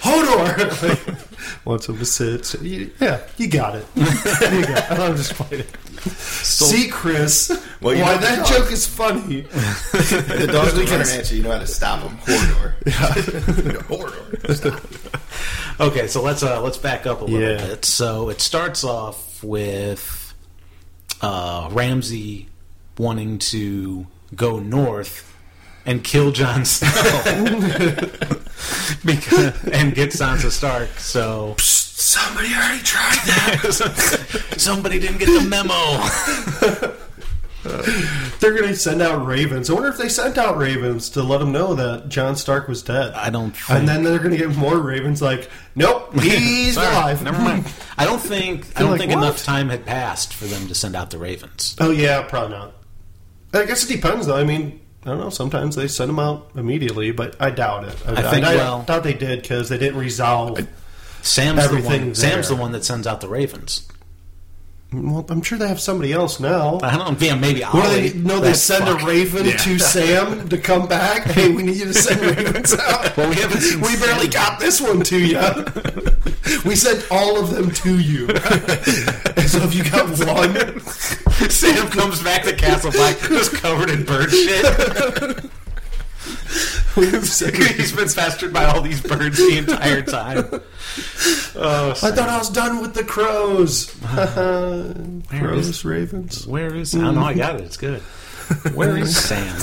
Hodor. Like, wants him to sit. So you- yeah, you got it. you got it. I'm just playing. See, Chris, Well, why that dog- joke is funny. The dogs are coming at you. You know how to stop them. Hodor. Hordor. Stop. Okay, so let's uh, let's back up a little Yeah. bit. So it starts off with uh, Ramsay wanting to go north and kill Jon Snow because, and get Sansa Stark. So Somebody already tried that. somebody didn't get the memo. They're going to send out ravens. I wonder if they sent out ravens to let them know that Jon Stark was dead. I don't. Think, and then they're going to get more ravens. Like, nope, he's Sorry, alive. Never mind. I don't think. I don't like, think what? enough time had passed for them to send out the Ravens. Oh yeah, probably not. I guess it depends though. I mean, I don't know. Sometimes they send them out immediately, but I doubt it. I, I think, I, well- doubt they did because they didn't resolve. Sam's the Everything one. Sam's the one that sends out the Ravens. Well, I'm sure they have somebody else now. I don't know. Yeah, maybe What do Olly. they, no, they send fuck. a raven to Sam to come back. Hey, we need you to send ravens out. Well, we haven't We barely Sam. got this one to you. we sent all of them to you. so if you got one, Sam comes back to Castle Black just covered in bird shit. We've sent He's been pestered by all these birds the entire time. Oh, I thought I was done with the crows. crows, ravens. where is? I don't know. I got it. It's good. Where is Sam?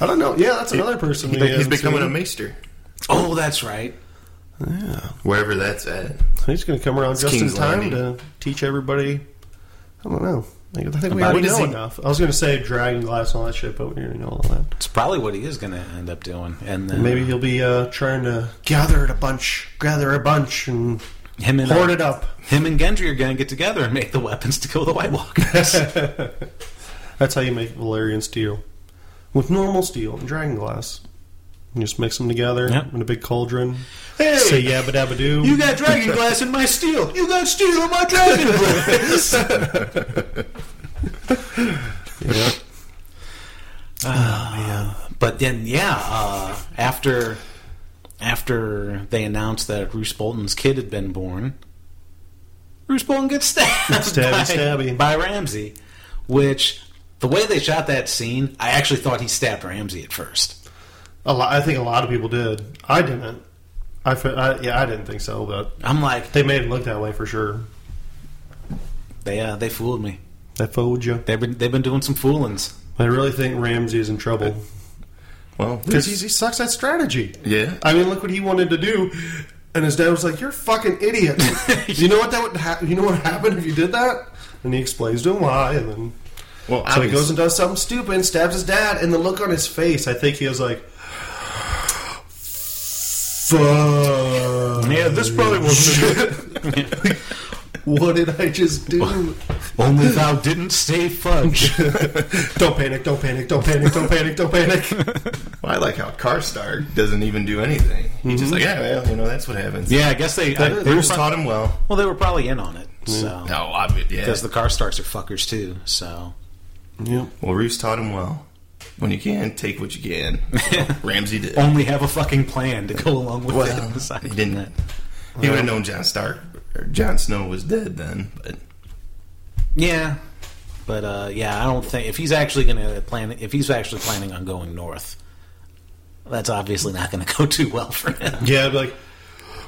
I don't know. Yeah, that's another person. we He's haven't becoming a seen. maester. Oh, that's right. Yeah, Wherever that's at. He's going to come around just King's in time Landing. to teach everybody. I don't know. I think we About- already what is know he- enough. I was going to say dragon glass and all that shit, but we already know all that. It's probably what he is going to end up doing. And then Maybe he'll be uh, trying to gather it a bunch, gather a bunch, and him and hoard uh, it up. him and Gendry are going to get together and make the weapons to kill the White Walkers. That's how you make Valyrian steel with normal steel and dragon glass. You just mix them together Yep. in a big cauldron. Hey! Say yabba dabba doo. you got dragon glass in my steel. You got steel in my dragon glass. yeah. But then, yeah, uh, after after they announced that Roose Bolton's kid had been born, Roose Bolton gets stabbed Stabby, by, stabby. by Ramsay. Which the way they shot that scene, I actually thought he stabbed Ramsay at first. A lot, I think a lot of people did. I didn't. I, fe- I yeah, I didn't think so, but I'm like, they made it look that way for sure. they uh, they fooled me. They fooled you. They've been they've been doing some foolings. I really think Ramsay is in trouble Well, because he sucks at strategy. yeah. I mean, look what he wanted to do, and his dad was like, "You're a fucking idiot." you know what that would ha- you know what happened if you did that? And he explains to him why, and then Well, so he goes and does something stupid, and stabs his dad, and the look on his face, I think he was like, "Fuck." Yeah, this probably wasn't. What did I just do? Only thou didn't say fudge. don't panic! Don't panic! Don't panic! Don't panic! Don't panic! Well, I like how Karstark doesn't even do anything. He's just mm-hmm. like, yeah, well, you know, that's what happens. yeah, I guess they I, they They were just taught him well. well they were probably in on it. Mm-hmm. So No, obvi- yeah. because the Karstarks are fuckers too. So Yep. well, Roose taught him well. When you can, take what you can. Ramsay did. only have a fucking plan to go along with Well, it. Aside he didn't. that. He would have known Jon Stark or Jon Snow was dead then. But Yeah, but uh, yeah, I don't think if he's actually going to plan, if he's actually planning on going north, that's obviously not going to go too well for him. Yeah, I'd like,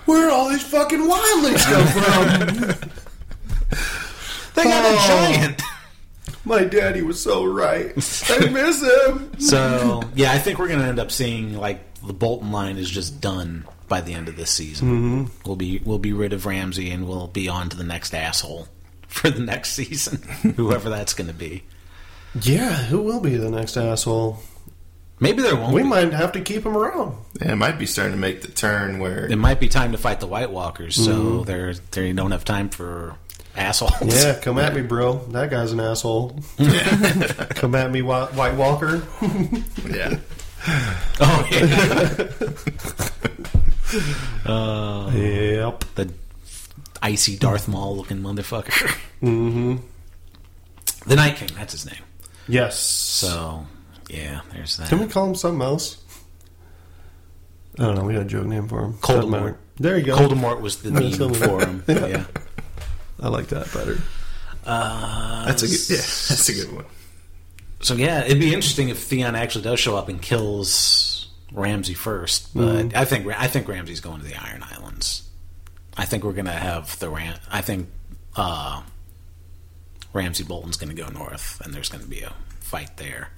where all these fucking wildlings come from? They got Oh. a giant. My daddy was so right. I miss him. So yeah, I think we're going to end up seeing like the Bolton line is just done by the end of this season. Mm-hmm. We'll be we'll be rid of Ramsay and we'll be on to the next asshole for the next season, whoever that's going to be. Yeah, who will be the next asshole? Maybe there won't. We be. might have to keep him around. yeah, it might be starting to make the turn where It might be time to fight the White Walkers, so they're they don't have time for assholes. Yeah, come at me, bro. That guy's an asshole. come at me, Whi- White Walker. yeah. Oh yeah. uh, Yep. the icy Darth Maul looking motherfucker. Mm-hmm. The Night King, that's his name. Yes. So yeah, there's that. Can we call him something else? I don't know. We got a joke name for him. Coldemort. Doesn't. There you go. Voldemort was the That's meme what- for him. Yeah. I like that better. Uh, That's a good. Yeah, that's a good one. So yeah, it'd be interesting if Theon actually does show up and kills Ramsay first. But I think I think Ramsay's going to the Iron Islands. I think we're gonna have the Ram. I think uh, Ramsay Bolton's gonna go north, and there's gonna be a fight there.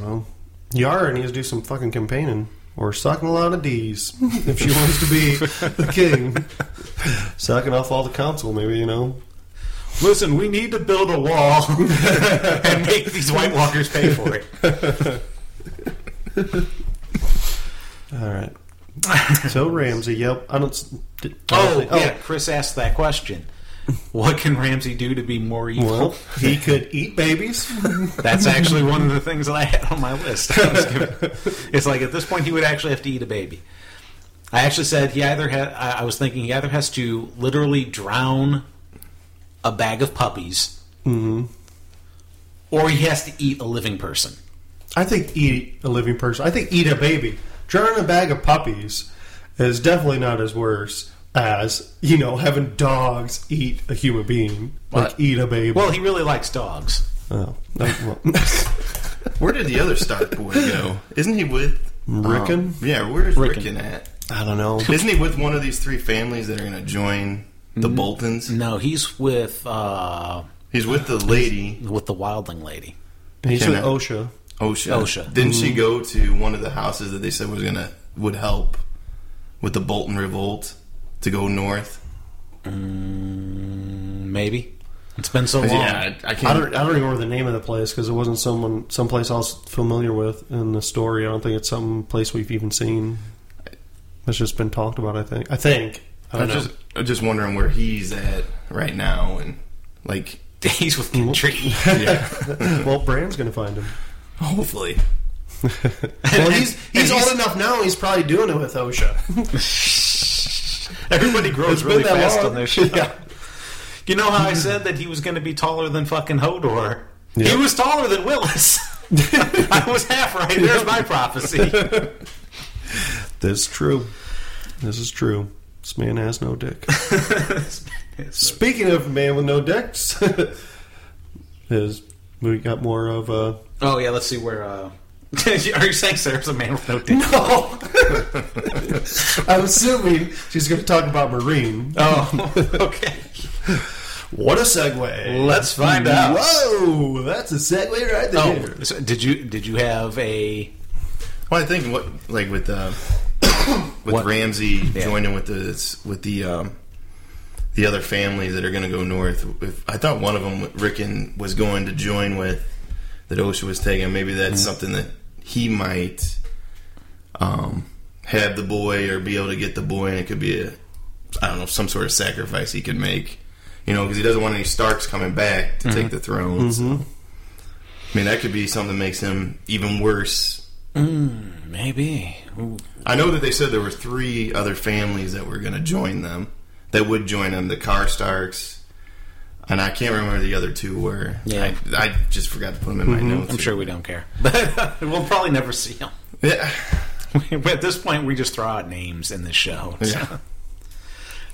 Well, Yara needs to do some fucking campaigning or sucking a lot of D's if she wants to be the king. sucking off all the council, maybe you know. Listen, we need to build a wall and make these White Walkers pay for it. All right. So Ramsay, yep. I don't. I Oh, don't think- yeah, Chris asked that question. What can Ramsay do to be more evil? Well, he could eat babies. That's actually one of the things that I had on my list. I was giving- it's like at this point he would actually have to eat a baby. I actually said he either had. I I was thinking he either has to literally drown a bag of puppies, mm-hmm. or he has to eat a living person. I think eat a living person. I think eat a baby. Drowning a bag of puppies is definitely not as worse as you know having dogs eat a human being, like What? eat a baby. Well, he really likes dogs. oh, that- well, Where did the other Stark boy go? Isn't he with Rickon? um, yeah, where's Rickon. Rickon at? I don't know. Isn't he with one of these three families that are going to join the Boltons? No, he's with uh, He's with the lady with the wildling lady. He's Can with I- Osha. Osha. Osha. Didn't she go to one of the houses that they said was gonna would help with the Bolton revolt to go north? Mm, maybe it's been so long. Yeah, I, I I can't. don't. I don't remember the name of the place because it wasn't someone someplace I was familiar with in the story. I don't think it's some place we've even seen. It's just been talked about. I think. I think. I I'm don't know. just, I'm just wondering where he's at right now, and like, he's with mm, Gendry. yeah, well, Bran's going to find him. hopefully. Well, he's he's and old enough now. He's probably doing it with Osha. Everybody grows really fast long. on their show. Yeah. You know how I said that he was going to be taller than fucking Hodor? Yeah. He was taller than Wylis. I was half right. There's my prophecy. This is true. This is true. This man has no dick. Speaking of man with no dicks, is we got more of uh oh yeah, let's see where. Uh, are you saying Sarah's a man with no dick? No, I'm assuming she's going to talk about Meereen. Oh, okay. What a segue! Let's find out. Whoa, that's a segue right there. Oh, so did you did you have a? Well, I think what like with uh, with What? Ramsay Yeah. joining with the with the um, the other families that are going to go north. If, I thought one of them, Rickon, was going to join with that Osha was taking. Maybe that's mm-hmm. something that he might um, have the boy or be able to get the boy, and it could be a I don't know some sort of sacrifice he could make. You know, because he doesn't want any Starks coming back to take mm-hmm. the throne. Mm-hmm. So. I mean, that could be something that makes him even worse mm, Maybe. Ooh. I know that they said there were three other families that were going to join them. That would join them: the Karstarks, and I can't remember the other two were. Yeah. I, I just forgot to put them in my mm-hmm. notes. I'm sure we don't care, but we'll probably never see them. Yeah. At this point, we just throw out names in this show. so Yeah.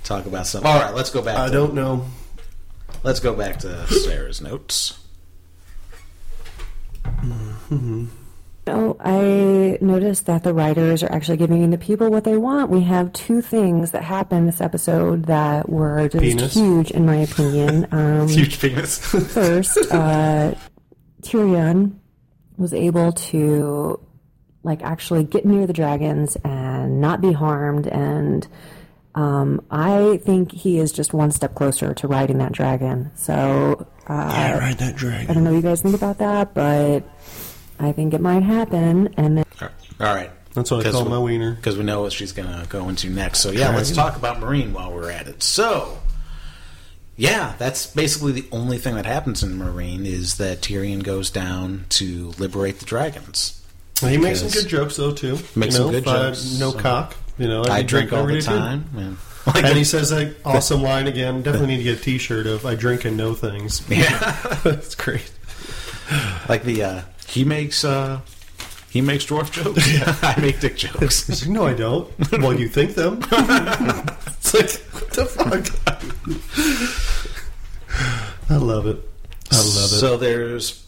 Talk about something. All right, let's go back. I to, don't know. Let's go back to Sarah's notes. Mm-hmm. Oh, I noticed that the writers are actually giving the people what they want. We have two things that happened this episode that were just Penis. huge, in my opinion. Um, Huge penis. first, uh, Tyrion was able to like actually get near the dragons and not be harmed and um, I think he is just one step closer to riding that dragon. So uh, ride that dragon. I don't know what you guys think about that, but I think it might happen. And then All right. That's what I call my wiener. Because we know what she's going to go into next. So, yeah, let's talk about Meereen while we're at it. So, yeah, that's basically the only thing that happens in Meereen is that Tyrion goes down to liberate the dragons. He makes some good jokes though too. Makes you some good if I- jokes. No So- cock. You know, I'd drink all every the day, too. time. and- like And he says that awesome line again. Definitely need to get a T-shirt of "I drink and know things." yeah, That's great. like the uh, he makes uh, he makes dwarf jokes. Yeah. I make dick jokes. He's like, no, I don't. well, you think them? it's like, what the fuck? I love it. I love it. So there's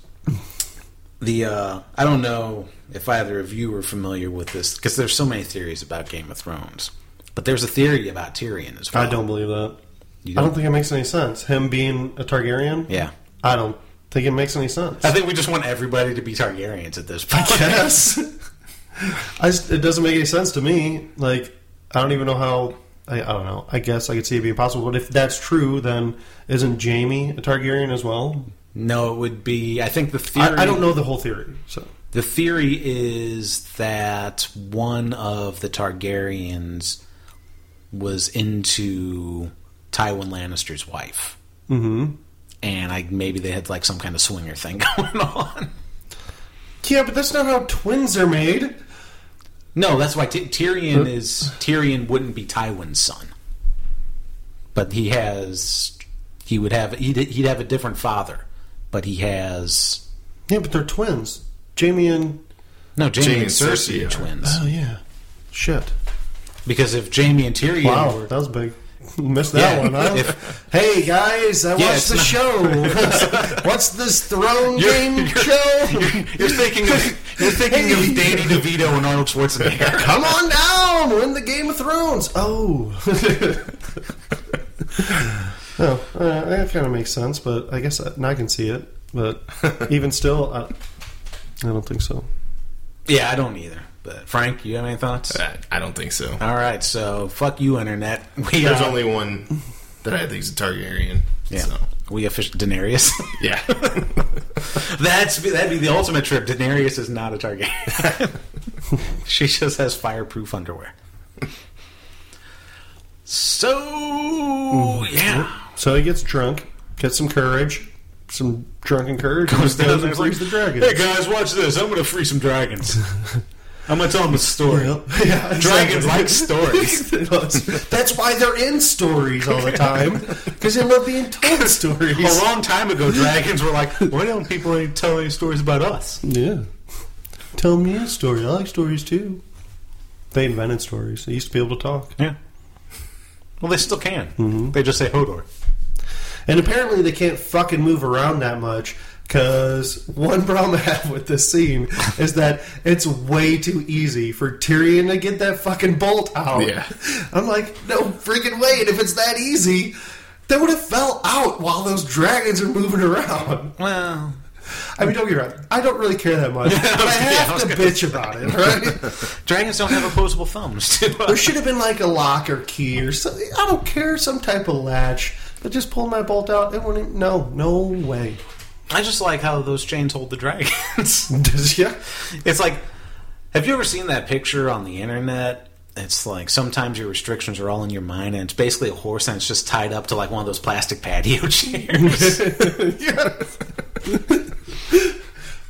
the uh, I don't know if either of you are familiar with this because there's so many theories about Game of Thrones, but there's a theory about Tyrion as well. I don't believe that. You I don't think it makes any sense. Him being a Targaryen. Yeah, I don't think it makes any sense. I think we just want everybody to be Targaryens at this point. Yes. I just, it doesn't make any sense to me. Like, I don't even know how. I, I don't know. I guess I could see it being possible. But if that's true, then isn't Jaime a Targaryen as well? no, it would be. I think the theory. I, I don't know the whole theory. So The theory is that one of the Targaryens was into Tywin Lannister's wife. hmm And I maybe they had like some kind of swinger thing going on. yeah, but that's not how twins are made. No, that's why Ty- Tyrion is Tyrion wouldn't be Tywin's son, but he has he would have he'd, he'd have a different father, but he has Yeah, but they're twins. Jaime and no Jamie, Jaime and and Cersei Cersei are are. twins oh yeah, shit. because if Jaime and Tyrion Wow, were that was big. Missed that Yeah, one, huh? if- hey guys, I Yeah, watched the not- show. What's this throne You're- game you're- show? you're thinking of you're thinking of Danny DeVito and Arnold Schwarzenegger. Come on down, win the Game of Thrones. Oh. oh, uh, that kind of makes sense, but I guess I, now I can see it. But even still, I, I don't think so. Yeah, I don't either. But Frank, you have any thoughts? I, I don't think so. All right, so fuck you, internet. We There's uh, only one that I think is a Targaryen. yeah, So, we official Daenerys. yeah. That's that'd be the ultimate trip. Daenerys is not a Targaryen. she just has fireproof underwear. So yeah, So he gets drunk, gets some courage, some drunken courage, and Goes down and frees the like, dragon. Hey guys, watch this. I'm gonna free some dragons. I'm gonna tell them a story. Yeah, Dragons exactly. like stories. That's why they're in stories all the time because they love being told stories. A long time ago, dragons were like, "Why don't people tell any stories about us?" Yeah. Tell me a story. I like stories too. They invented stories. They used to be able to talk. Yeah. Well, they still can. Mm-hmm. They just say Hodor. And apparently they can't fucking move around that much because one problem I have with this scene is that it's way too easy for Tyrion to get that fucking bolt out. Yeah. I'm like, no freaking way. And if it's that easy, they would have fell out while those dragons are moving around. Well, I mean, don't get me wrong. I don't really care that much, but I have I to bitch about it, right? dragons don't have opposable thumbs. There should have been like a lock or key or something. I don't care, some type of latch. But just pull my bolt out. It wouldn't. No, no way. I just like how those chains hold the dragons. Does yeah? it's like, have you ever seen that picture on the internet? It's like sometimes your restrictions are all in your mind, and it's basically a horse, and it's just tied up to like one of those plastic patio chairs.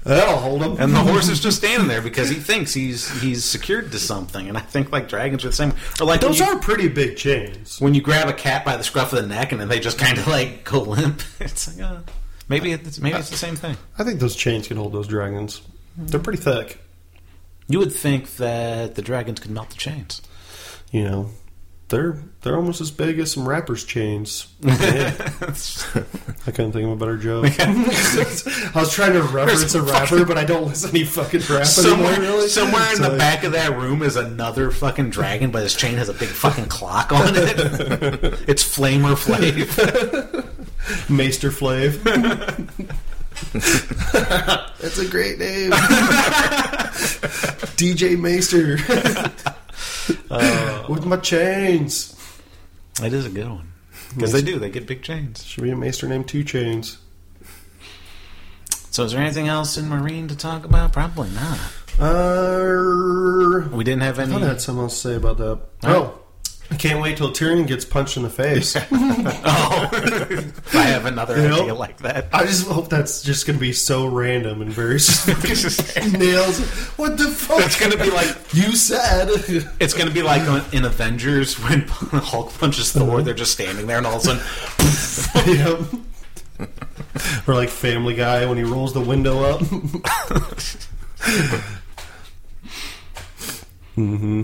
That'll hold him. and the horse is just standing there because he thinks he's he's secured to something. And I think like dragons are the same. Or like Those you, are pretty big chains. when you grab a cat by the scruff of the neck and then they just kind of like go limp. It's like uh, maybe it's maybe it's the same thing. I think those chains can hold those dragons. Mm-hmm. They're pretty thick. You would think that the dragons could melt the chains. You know, they're they're almost as big as some rappers' chains. Yeah. I couldn't think of a better joke. I was trying to reference a rapper, but I don't listen to any fucking rap somewhere, anymore. Really, somewhere in So, the back of that room is another fucking dragon, but his chain has a big fucking clock on it. it's Flamer Flav. Maester Flav. That's a great name. DJ Maester. With my chains. That is a good one because they do. They get big chains. Should be a Maester named Two Chains. So, is there anything else in Meereen to talk about? Probably not. Uh, We didn't have I any. thought I had something else to say about that. Huh? Oh, I can't wait till Tyrion gets punched in the face. Oh, I have another You know? idea like that. I just hope that's just going to be so random and very nails. What the fuck? It's gonna be like you said. it's gonna be like on- in Avengers when Hulk punches Thor. They're just standing there, and all of a sudden, Yep. or like Family Guy when he rolls the window up. hmm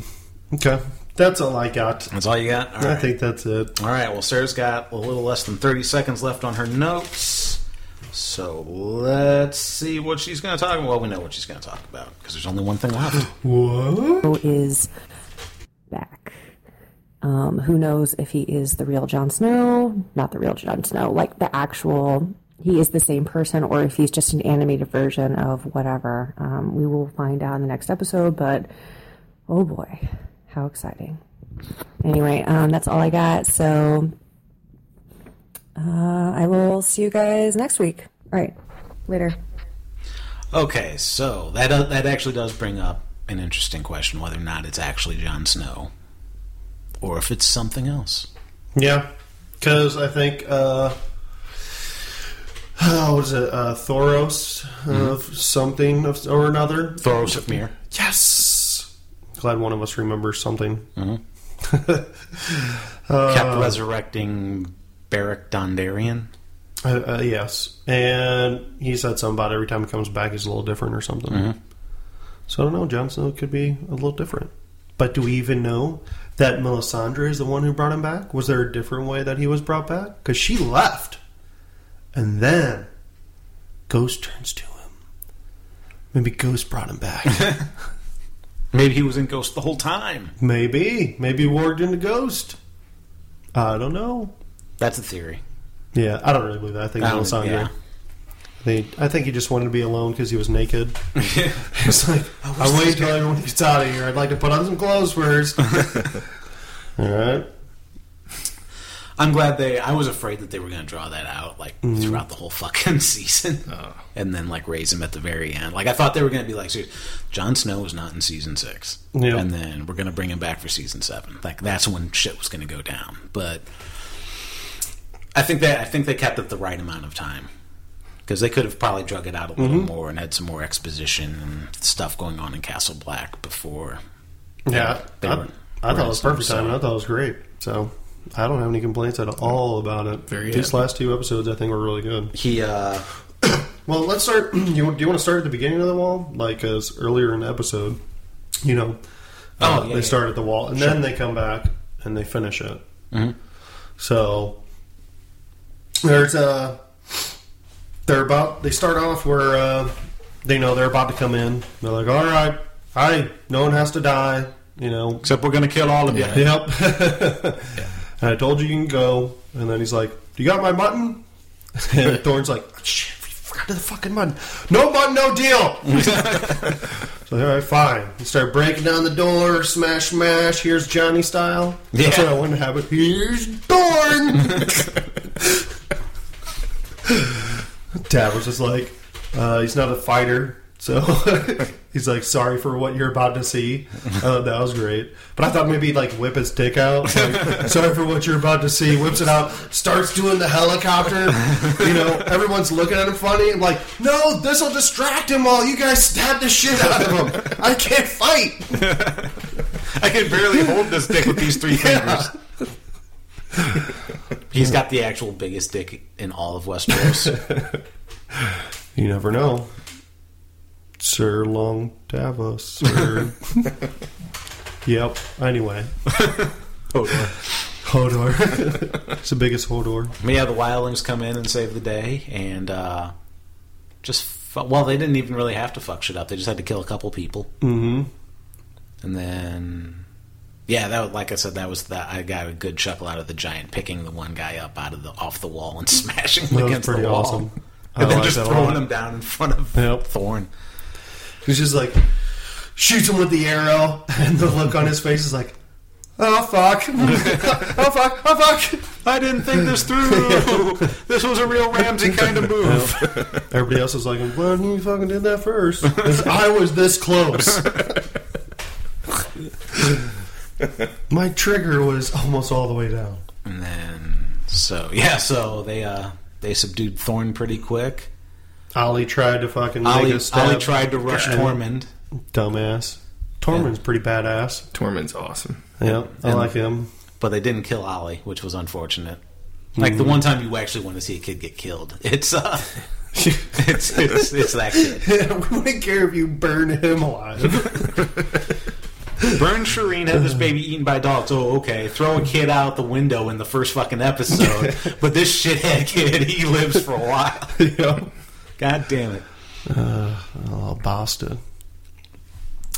Okay, that's all I got. that's all you got. All I right. think that's it. All right. Well, Sarah's got a little less than 30 seconds left on her notes. So let's see what she's going to talk about. Well, we know what she's going to talk about because there's only one thing left. What? is back. Um, who knows if he is the real Jon Snow? Not the real Jon Snow, like the actual. He is the same person, or if he's just an animated version of whatever. Um, we will find out in the next episode. But oh boy, how exciting! Anyway, um, that's all I got. So uh, I will see you guys next week. All right, later. Okay, so that uh, that actually does bring up an interesting question whether or not it's actually Jon Snow or if it's something else. Yeah, because I think uh, oh, what is it? Uh, Thoros of something of, or another. Thoros of Myr. Yes. Glad one of us remembers something. kept resurrecting Beric Dondarrion. Uh, uh, yes, and he said something about every time he comes back, he's a little different or something. So I don't know. Jon Snow could be a little different. But do we even know that Melisandre is the one who brought him back? Was there a different way that he was brought back? Because she left, and then Ghost turns to him. Maybe Ghost brought him back. Maybe he was in Ghost the whole time. Maybe, maybe he warged into Ghost. I don't know. That's a theory. Yeah, I don't really believe that. I think I don't- Melisandre. yeah. I think, I think he just wanted to be alone because he was naked. It's like, I'll wait until everyone gets out of here. I'd like to put on some clothes first. All right. I'm glad they. I was afraid that they were going to draw that out like Mm-hmm. throughout the whole fucking season, and then like raise him at the very end. Like I thought they were going to be like, "Serious, Jon Snow was not in season six, Yeah. and then we're going to bring him back for season seven. Like that's when shit was going to go down. But I think that I think they kept it the right amount of time because they could have probably drug it out a little Mm-hmm. more and had some more exposition and stuff going on in Castle Black before. Yeah, they I, were- I thought it was perfect time, I thought it was great. So I don't have any complaints at all about it. Very These happy. last two episodes, I think, were really good. He uh Well, let's start. You, want- do you want to start at the beginning of the wall, like as earlier in the episode? You know, uh, Oh, yeah, they yeah. start at the wall, and then they come back and they finish it. Mhm. So there's uh they're about they start off where uh, they know they're about to come in. They're like, all right, hi, no one has to die. You know, except we're going to kill all of you. Yep. and I told you you can go. And then he's like, "You got my button?" And Thorne's like, "Shit, we forgot the fucking button. No button, no deal." so all right, fine. You start breaking down the door, smash, smash. Here's Johnny style. That's Yeah. what I want to have. It. Here's Thorn. Davos is like, uh, he's not a fighter, so he's like, "Sorry for what you're about to see." I thought that was great, but I thought maybe he'd, like whip his dick out. Like, Sorry for what you're about to see. Whips it out, starts doing the helicopter. You know, everyone's looking at him funny. I'm like, "No, this will distract him while you guys stab the shit out of him. I can't fight." I can barely hold this dick with these three fingers. He's got the actual biggest dick in all of Westeros. You never know. Sir Long Davos. Sir. yep. Anyway. Hodor. Hodor. it's the biggest Hodor. Yeah, the wildlings come in and save the day, and uh, just fu- well, they didn't even really have to fuck shit up. They just had to kill a couple people, Mm-hmm. and then yeah, that was, like I said, that was that. I got a good chuckle out of the giant picking the one guy up out of the off the wall and smashing him That was against pretty the wall, awesome. I and then just that a throwing lot. him down in front of Yep. Thorne. He's just like shoots him with the arrow, and the look on his face is like, "Oh fuck! oh fuck! Oh fuck!" I didn't think this through. this was a real Ramsay kind of move. Everybody else was like, "Why didn't you fucking did that first? 'Cause I was this close. My trigger was almost all the way down. And then so yeah, so they uh they subdued Thorne pretty quick. Olly tried to fucking make Olly, a stab. Olly tried to rush Yeah. Tormund. Dumbass. Tormund's pretty badass. Tormund's awesome. Yeah, I And- like him. but they didn't kill Olly, which was unfortunate. Like the one time you actually want to see a kid get killed, it's uh, it's it's, it's that kid. we wouldn't care if you burn him alive. Burn Shireen had this baby eaten by dogs. Oh, okay. Throw a kid out the window in the first fucking episode, but this shithead kid, he lives for a while. yeah. God damn it! Oh, bastard.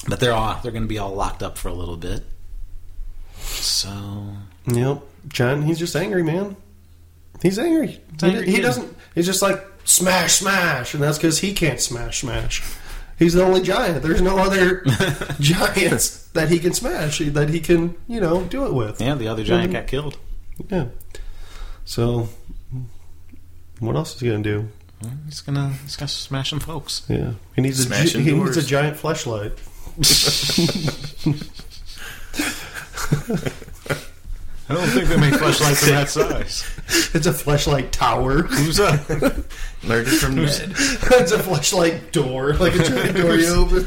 But they're all they're going to be all locked up for a little bit. So Yep. John, he's just angry, man. He's angry. He, angry he kid. doesn't. He's just like smash, smash, and that's because he can't smash, smash. He's the only giant. There's no other giants that he can smash. That he can, you know, do it with. yeah, the other giant got killed. Yeah. So, what else is he gonna do? He's gonna he's gonna smash some folks. Yeah, he needs a gi- Smashing he needs a giant flashlight. I don't think they make flashlights in that size. It's a flashlight tower. Who's uh, Learned it from Ned. it's a flashlight door, like a giant door you open.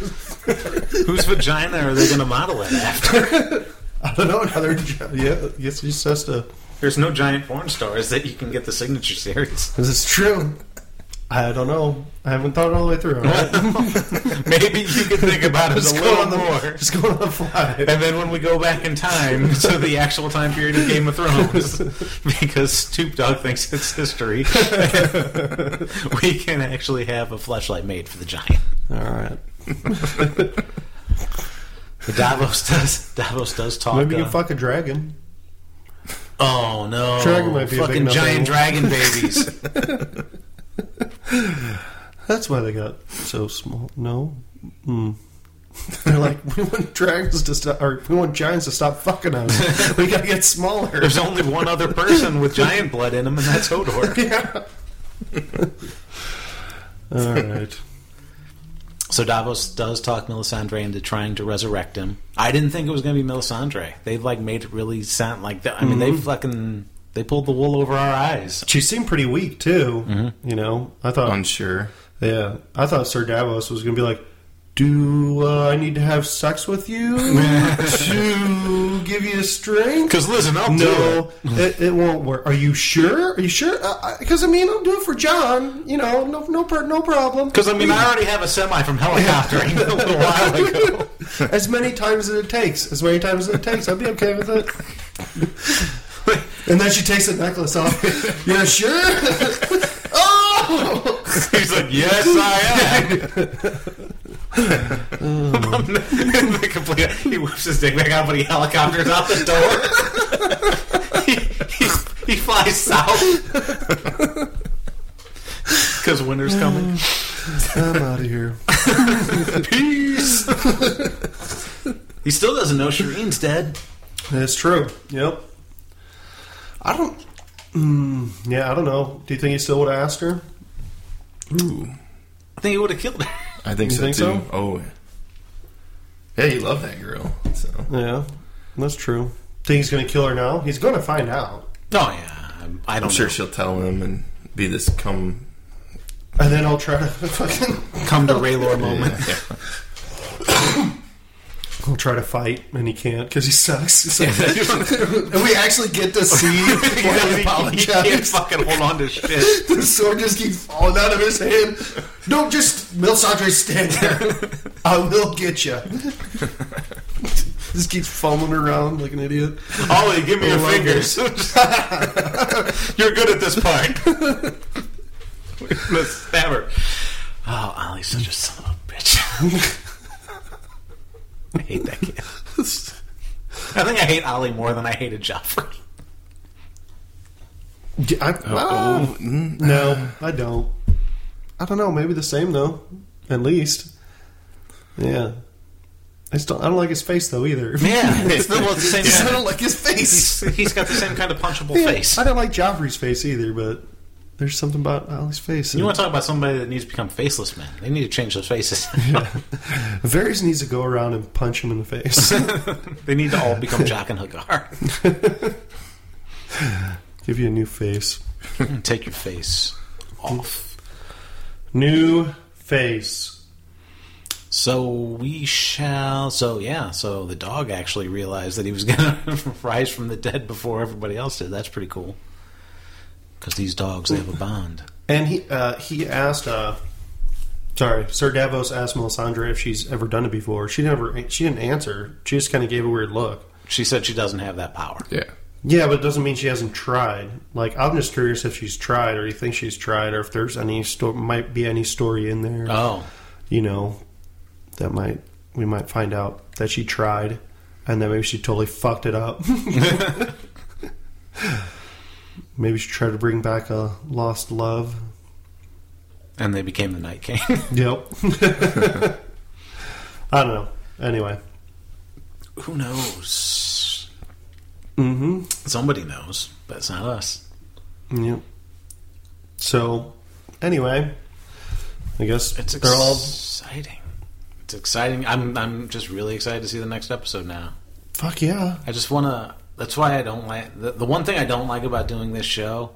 whose vagina are they going to model it after? I don't know another. gi- Yeah, yes, guess he just has to. There's no giant porn stars that you can get the signature series. This is true. I don't know. I haven't thought it all the way through. all right? Maybe you could think about it a Just go little on the more. Just go on the fly. And then when we go back in time to the actual time period of Game of Thrones, because Stoop Dog thinks it's history, we can actually have a flashlight made for the giant. All right. But Davos does. Davos does talk. Maybe you uh, can fuck a dragon. oh no! Dragon might be a big fucking giant animal. dragon babies. That's why they got so small. No. Hmm. They're like, we want dragons to stop, or we want giants to stop fucking us. we gotta get smaller. There's only one other person with giant blood in him, and that's Hodor. yeah. All right. So Davos does talk Melisandre into trying to resurrect him. I didn't think it was going to be Melisandre. They've like made it really sound like that. I mean, they fucking they pulled the wool over our eyes. She seemed pretty weak too. You know, I thought. Unsure. yeah, I thought Sir Davos was gonna be like, "Do uh, I need to have sex with you to give you a strength?" Because listen, I'll No, it, it won't work. Are you sure? Are you sure? Because I mean, I'll do it for Jon. You know, no, no, no problem. Because I mean, I already have a semi from helicoptering a little while ago. as many times as it takes, as many times as it takes, I'd be okay with it. And then she takes the necklace off. Yeah, sure. oh, He's like, yes, I am. The complete- he whips his dick back out, but he helicopters out the door. he, he, he flies south. Because winter's coming. I'm out of here. Peace. he still doesn't know Shireen's dead. That's true. Yep. I don't. Mm, yeah, I don't know. Do you think he still would have asked her? Ooh. I think he would have killed her. I think You so think too. so? Oh, Yeah, you love that girl. So Yeah, that's true. Think he's going to kill her now? He's going to find out, Oh yeah, I'm- I don't I'm sure know. she'll tell him and be this come. and then I'll try to fucking. Come to R'hllor moment. He'll try to fight, and he can't because he sucks. He's like- and we actually get to see why he He can't apologizes. fucking hold on to shit. The sword just keeps falling out of his hand. Don't just Melisandre stand there. I will get you. just keeps fumbling around like an idiot. Olly, give me your love fingers. You're good at this part. Let's stab her. Oh, Olly's such a son of a bitch. I hate that kid. I think I hate Olly more than I hated Joffrey. I, Oh, no, I don't. I don't know. Maybe the same though. At least. Yeah. I still. I don't like his face though either. Yeah, it's the, well, it's the I don't like his face. He's, he's got the same kind of punchable Yeah, face. I don't like Joffrey's face either, but there's something about Olly's face. You want to talk about somebody that needs to become faceless man? They need to change those faces. Varys needs to go around and punch him in the face. they need to all become Jaqen H'ghar. Give you a new face. Hmm, take your face off. New face. So we shall. So yeah. So the dog actually realized that he was going to rise from the dead before everybody else did. That's pretty cool. Because these dogs, they have a bond. And he uh, he asked. Uh, sorry, Sir Davos asked Melisandre if she's ever done it before. She never. She didn't answer. She just kind of gave a weird look. She said she doesn't have that power. yeah. Yeah, but it doesn't mean she hasn't tried. Like I'm just curious if she's tried, or you think she's tried, or if there's any sto- might be any story in there. Oh, you know, that might we might find out that she tried, and then maybe she totally fucked it up. maybe she tried to bring back a lost love. and they became the Night King. Yep. I don't know. Anyway. Who knows? Mm-hmm. Somebody knows, but it's not us. Yep. So, anyway, I guess It's they're all exciting. It's exciting. I'm I'm just really excited to see the next episode now. fuck yeah. I just want to. That's why I don't like the, the one thing I don't like about doing this show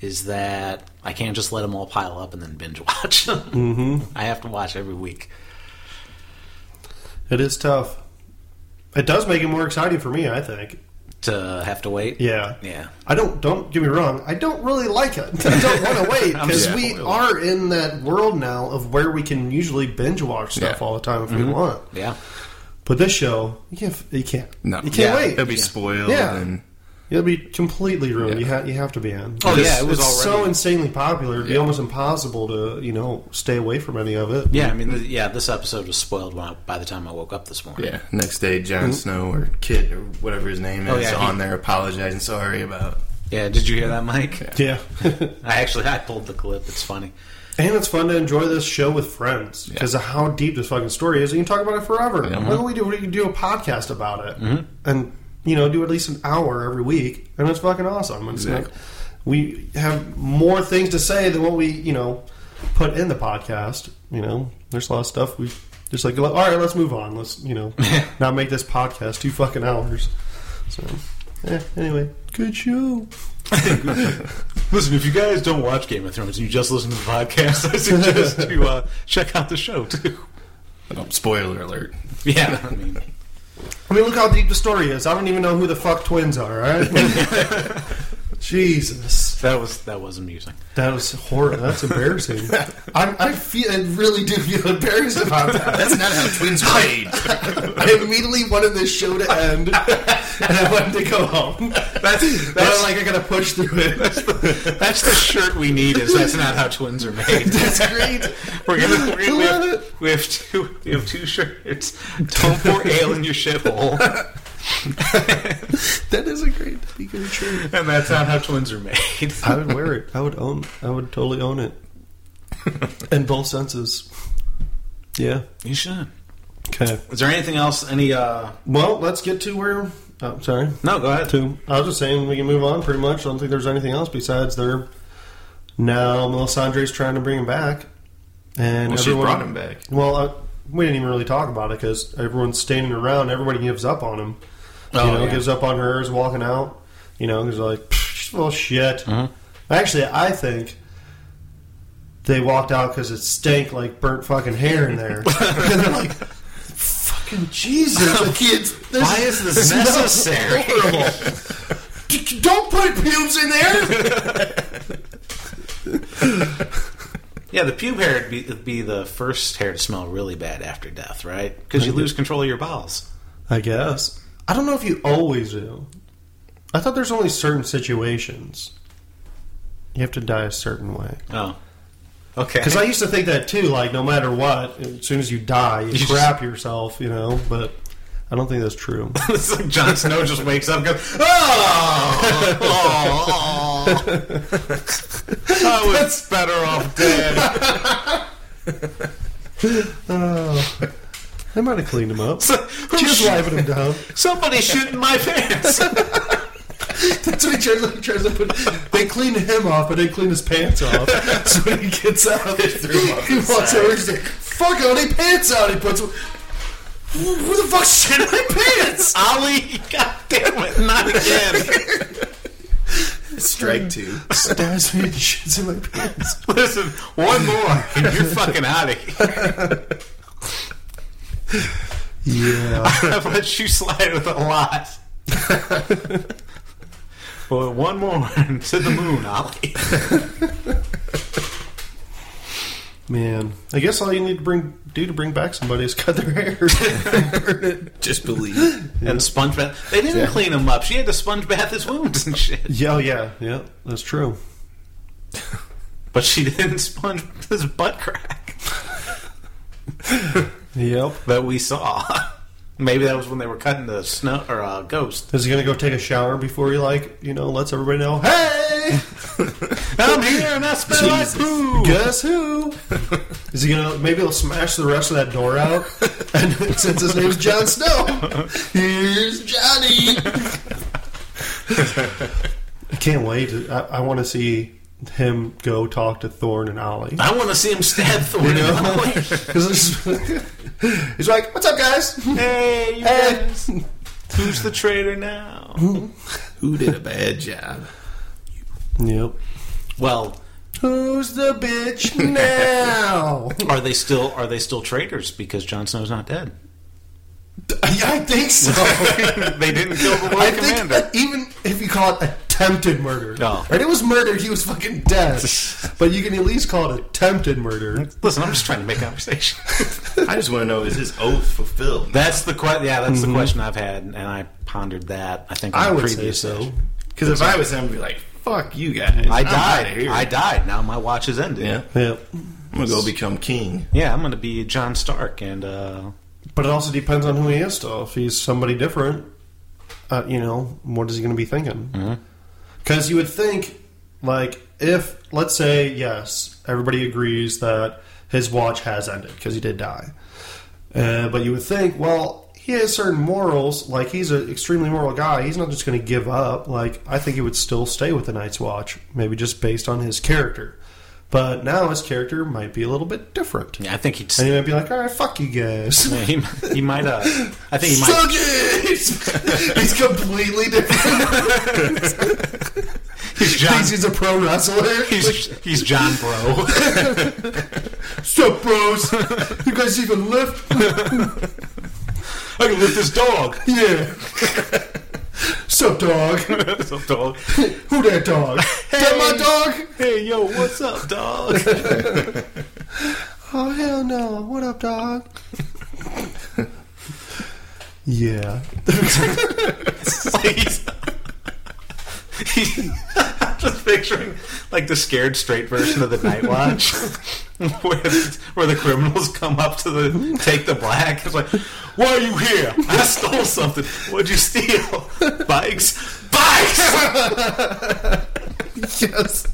is that I can't just let them all pile up and then binge watch. mm-hmm. I have to watch every week. It is tough. It does make it more exciting for me, I think. To have to wait. Yeah. Yeah. I don't. Don't get me wrong. I don't really like it. I don't want to wait because yeah. we are in that world now of where we can usually binge watch stuff Yeah. all the time if we want. Yeah. But this show, you can't. You can't. No. you can't Yeah. wait. It'll be spoiled. Yeah. And It'll be completely ruined. Yeah. You have. You have to be in. Oh, It's- yeah, it was it's so insanely popular. It'd be almost impossible to you know stay away from any of it. Yeah. I mean, the, yeah. This episode was spoiled when I, by the time I woke up this morning. yeah, next day, Jon mm-hmm. Snow or Kit or whatever his name oh, is Oh, yeah, he- on there apologizing, sorry about. Yeah. Did you hear that, Mike? Yeah. I actually I pulled the clip. It's funny. And it's fun to enjoy this show with friends because of how deep this fucking story is. You can talk about it forever. Yeah. Why don't we do? We can do a podcast about it, mm-hmm. and you know, do at least an hour every week, and it's fucking awesome. It's like we have more things to say than what we you know put in the podcast. You know, there's a lot of stuff we just like. All right, let's move on. Let's you know not make this podcast two fucking hours. So, yeah. Anyway, good show. Listen, if you guys don't watch Game of Thrones and you just listen to the podcast, I suggest you uh, check out the show too. Oh, spoiler alert. Yeah, I mean, I mean, look how deep the story is. I don't even know who the fuck twins are. Right? Jesus, that was that was amusing. that was horrible. That's embarrassing. I, I feel, I really do feel embarrassed about that. That's not how twins rage. I immediately wanted this show to end, and I wanted to go home. That's But I'm like, I gotta push through it. that's the shirt we need. Is that's not how twins are made. That's great. We're gonna, we're gonna we, have, we have two we have two shirts. Don't pour ale in your shithole, That is a great, be good and that's not how twins are made. I would wear it. I would own. I would totally own it. In both senses. Yeah. You should. Okay. Is there anything else? Any? uh Well, let's get to where. Oh, sorry. No, go ahead. to. I was just saying we can move on pretty much. I don't think there's anything else besides they're now Melisandre's trying to bring him back, and Well, she everyone. brought him back. Well, uh, we didn't even really talk about it because everyone's standing around. Everybody gives up on him. Oh, you know, yeah. gives up on her, is walking out. You know, he's like, "Pfft, she's full of shit. Mm-hmm. Actually, I think they walked out because it stank like burnt fucking hair in there. and they're like, fucking Jesus, the kids. this- Why is this smells necessary? Don't put pubes in there. Yeah, the pube hair would be, would be the first hair to smell really bad after death, right? Because you lose control of your bowels. I guess. I don't know if you always do. I thought there's only certain situations you have to die a certain way. Oh, okay. Because I used to think that too. Like no matter what, as soon as you die, you, You just- crap yourself. You know, but I don't think that's true. it's like Jon Snow just wakes up and goes, ah! "Oh, oh, I was better off dead." oh, I might have cleaned him up. Who's Just wiping him down. Somebody shooting my pants. That's what he tries, he tries to put. They clean him off, but they clean his pants off. so when he gets out, he walks over. He's like, "Fuck all the pants out." He puts. Who the fuck shit in my pants? Olly, God damn it, not again. Strike two. Stabs me and shits in my pants. Listen, one more, and you're fucking out of here. Yeah. I've let you slide with a lot. well, one more to the moon, Olly. Man, I guess all you need to bring do to bring back somebody is cut their hair, burn it. Just believe. And sponge bath. They didn't clean him up. She had to sponge bath his wounds and shit. Yeah, oh, yeah, yeah. That's true. But she didn't sponge his butt crack Yep. that we saw. Maybe that was when they were cutting the snow or uh, ghost. Is he gonna go take a shower before he like you know lets everybody know? Hey, I'm here and I smell like poo. guess who? Is he gonna maybe he'll smash the rest of that door out? And since his name's Jon Snow, here's Johnny. I can't wait. I, I want to see him go talk to Thorne and Olly. I want to see him stab Thorne. You know, because he's like, "What's up, guys?" hey, you Hey. guys. Who's the traitor now? Who did a bad job? Yep. Well, Who's the bitch now? are they still are they still traitors because Jon Snow's not dead? I think so. they didn't kill the I Lord think Commander. even if you call it attempted murder, No. right? It was murder. He was fucking dead, but you can at least call it attempted murder. Listen, I'm just trying to make conversation. I just want to know: is his oath fulfilled? that's the que- Yeah, that's the question I've had, and I pondered that. I think on I the would say previous so. session. Because if I was him, I'd be like, "Fuck you guys! I I'm died. I died. Now my watch is ended. Yeah, Yeah, I'm gonna go become king. Yeah, I'm going to be Jon Stark, and uh, but it also depends on who he is. Still, if he's somebody different, uh, you know, what is he going to be thinking? Because you would think, like, if let's say yes, everybody agrees that his watch has ended because he did die, uh, but you would think, well, he has certain morals. Like he's an extremely moral guy. He's not just going to give up. Like I think he would still stay with the Night's Watch, maybe just based on his character. But now his character might be a little bit different. yeah, I think he'd. And he might be like, all right, fuck you guys. Yeah, he, he might. Uh, I think he might. Suck it! He's completely different. He's John. Thinks he's a pro wrestler. He's, he's John Bro. Sup, bros? You guys even lift? I can lift this dog. Yeah. Sup, dog? Some dog. Who that dog? That my dog? Hey, yo, what's up, dog? Oh hell no! What up, dog? yeah. like he's, he, I'm just picturing like the scared straight version of the Night Watch, where where the criminals come up to the take the black. It's like, why are you here? I stole something. What'd you steal? Bikes. Bikes. yes.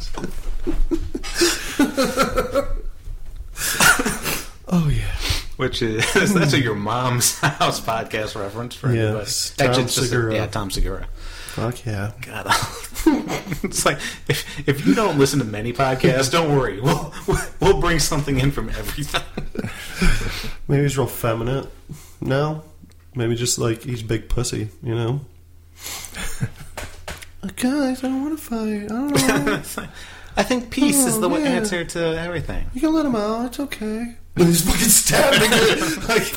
oh yeah. Which is that's a your mom's house podcast reference for anybody. Yes, Tom Actually, it's a- Segura. yeah, Tom Segura. Fuck yeah. God, it's like if if you don't listen to many podcasts, don't worry. We'll we'll bring something in from everything. Maybe he's real feminine. No, maybe just like he's big pussy. You know. Guys, I don't want to fight. I don't know. I think peace is Oh, the yeah. answer to everything. You can let him out. It's okay. And he's fucking stabbing her. Like,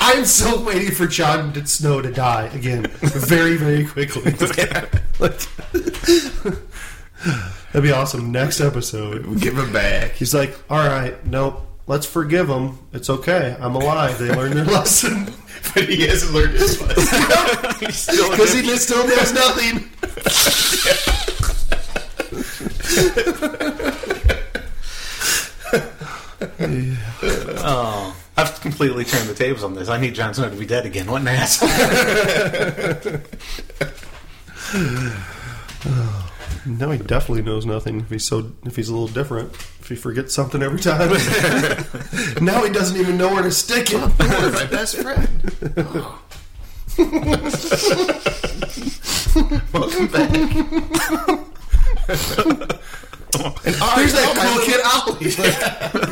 I'm so waiting for Jon Snow to die again, very, very quickly. Like, that'd be awesome. Next episode, We give him back. he's like, "All right, nope, let's forgive him. It's okay. I'm alive. They learned their lesson." but he hasn't learned his lesson. Because he just still knows nothing. Oh, I've completely turned the tables on this. I need Jon Snow to be dead again. What an ass! No, he definitely knows nothing. If he's so, if he's a little different, if he forgets something every time. now he doesn't even know where to stick it. Oh, You're my best friend. Welcome back. and There's that cool kid Olly.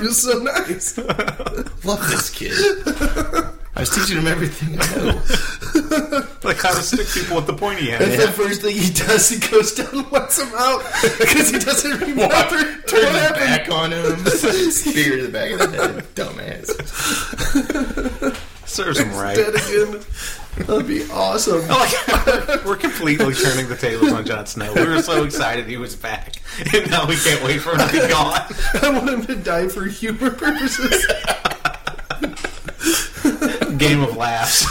he was so nice. Love this kid. I was teaching him everything I know. like how to stick people with the pointy end. That's the first thing he does. He goes down and lets him out because he doesn't remember Turns what his back on him. Spear to the back of the head. Dumbass. Serves him right. Dead again. That'd be awesome. Like, we're completely turning the tables on Jon Snow. We were so excited he was back, and now we can't wait for him to be gone. I want him to die for humor purposes. Game of laughs.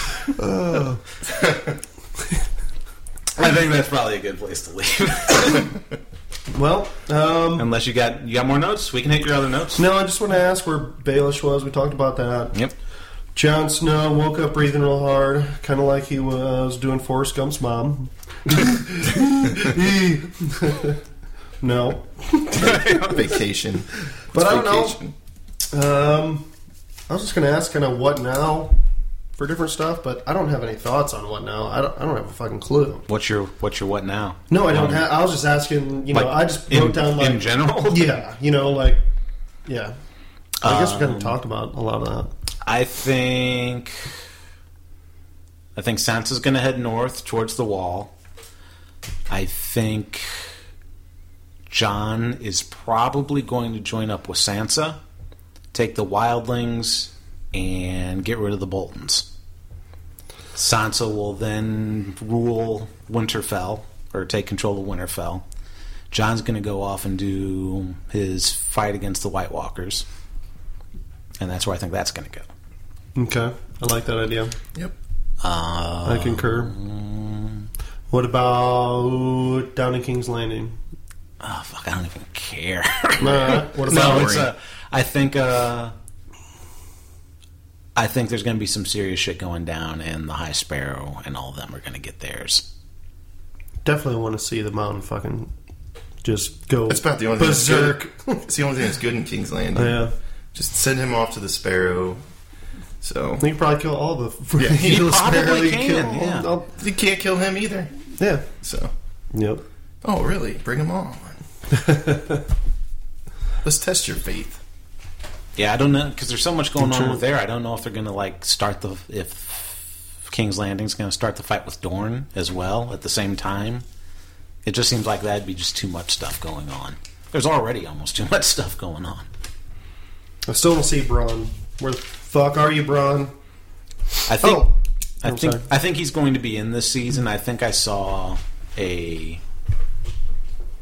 I think that's probably a good place to leave. Well, um, Unless you got you got more notes, we can hit your other notes. no, I just want to ask where Baelish was. We talked about that. Yep. Jon Snow woke up breathing real hard, kind of like he was doing Forrest Gump's mom. no, Vacation. But I don't know. Um, I was just going to ask kind of what now for different stuff, but I don't have any thoughts on what now. I don't, I don't have a fucking clue. What's your what's your what now? No, I don't Um, have. I was just asking. You know, like, I just in, down like in general. yeah, you know, like yeah. I guess we kind Um, of talked about a lot of that. I think I think Sansa's going to head north towards the wall. I think Jon is probably going to join up with Sansa, take the wildlings, and get rid of the Boltons. Sansa will then rule Winterfell or take control of Winterfell. Jon's going to go off and do his fight against the White Walkers. And that's where I think that's going to go. Okay, I like that idea. Yep. Uh, I concur. What about down in King's Landing? oh fuck! I don't even care. Nah, what no, it's uh, I think uh, I think there's going to be some serious shit going down, and the High Sparrow and all of them are going to get theirs. definitely want to see the mountain fucking just go That's about the only thing that's berserk. It's the only thing that's good in King's Landing. yeah, Just send him off to the Sparrow. So you can probably kill all the. Yeah, he the probably can, kill yeah. all- all- you can't kill him either. yeah. So Yep. oh really? Bring him on. Let's test your faith. Yeah, I don't know because there's so much going on with there. I don't know if they're going to like start the if King's Landing's going to start the fight with Dorne as well at the same time. It just seems like that'd be just too much stuff going on. There's already almost too much stuff going on. I still don't see Bronn. Where the fuck are you, Bronn? I think Oh, I think sorry. I think he's going to be in this season. I think I saw a.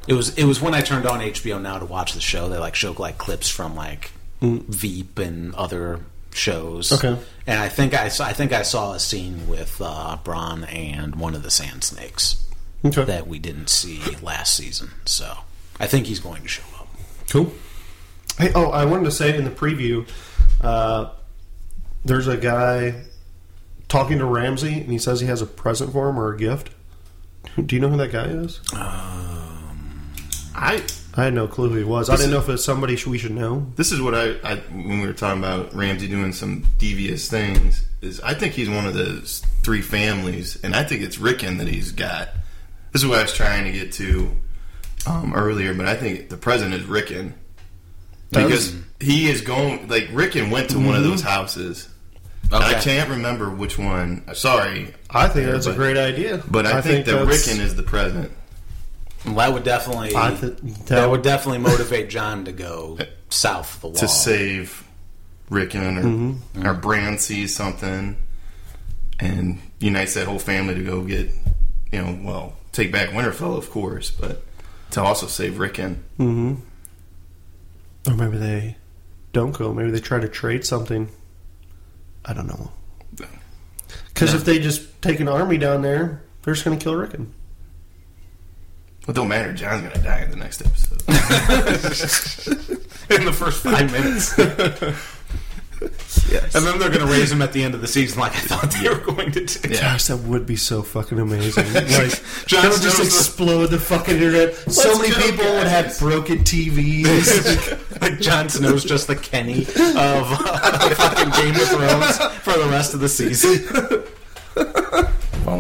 It was it was when I turned on HBO now to watch the show. They like showed like clips from like Veep and other shows. Mm. Okay. and I think I saw I think I saw a scene with uh, Bronn and one of the Sand Snakes Okay. that we didn't see last season. So I think he's going to show up. Cool. Hey, oh, I wanted to say in the preview, uh, there's a guy talking to Ramsay, and he says he has a present for him or a gift. Do you know who that guy is? I I had no clue who he was. I didn't know if it's somebody we should know. this is what I, I when we were talking about Ramsay doing some devious things is I think he's one of those three families, and I think it's Rickon that he's got. This is what I was trying to get to um, earlier, but I think the president is Rickon because he is going like Rickon went to one of those houses. I can't remember which one. Sorry, I think that's a great idea. but I, think, that that's- Rickon is the president. Well, that would definitely I th- that would definitely motivate Jon to go south of the wall. to save Rickon or, Mm-hmm. or Bran sees something and unites that whole family to go get, you know, well, take back Winterfell, of course, but to also save Rickon. Mm-hmm. Or maybe they don't go. Maybe they try to trade something. I don't know. Because No. if they just take an army down there, they're just going to kill Rickon. It don't matter. Jon's gonna die in the next episode. in the first five minutes. yes. And then they're going to raise him at the end of the season, like I thought they were going to do. Yeah. Gosh, that would be so fucking amazing. Like, Jon that would just Snow's the- explode the fucking internet. so many go, people would have broken TVs. like Jon Snow's just the Kenny of uh, fucking Game of Thrones for the rest of the season.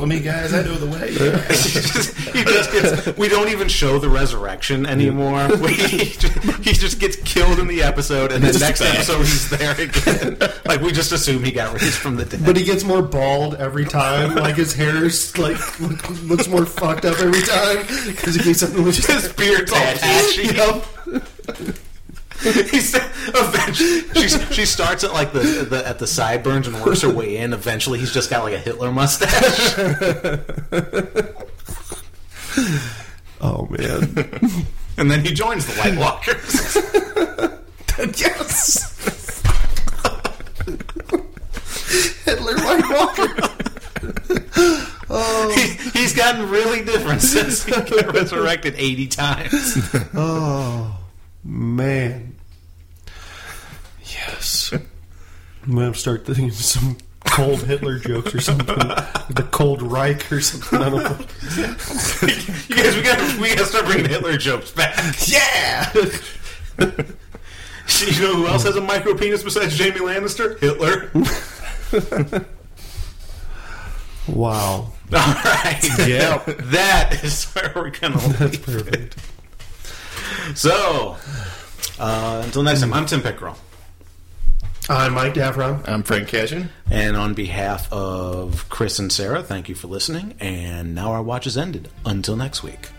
Follow me, guys. I know the way. he, just, gets. We don't even show the resurrection anymore. We, he, just, he just gets killed in the episode, and then Just next back. episode he's there again. Like we just assume he got raised from the dead. but he gets more bald every time. Like his hair's like look, looks more fucked up every time because he keeps something with his beard's all patchy. He's eventually she, she starts at like the, the at the sideburns and works her way in. Eventually, he's just got like a Hitler mustache. Oh man. And then he joins the White Walkers. yes. Hitler White Walker. he, he's gotten really different since he got resurrected 80 times. Oh man. Yes. I'm gonna start thinking of some cold Hitler jokes or something. the cold Reich or something. I don't know. You guys, we got we got to start bringing Hitler jokes back. Yeah. You know who else has a micro penis besides Jaime Lannister? Hitler. Wow. All right. Yeah. That is where we're gonna That's leave it. Perfect. So, uh, until next time, I'm Tim Pickrell. I'm Mike Davron. I'm Frank Cashin. And on behalf of Chris and Sarah, thank you for listening. And now our watch is ended. Until next week.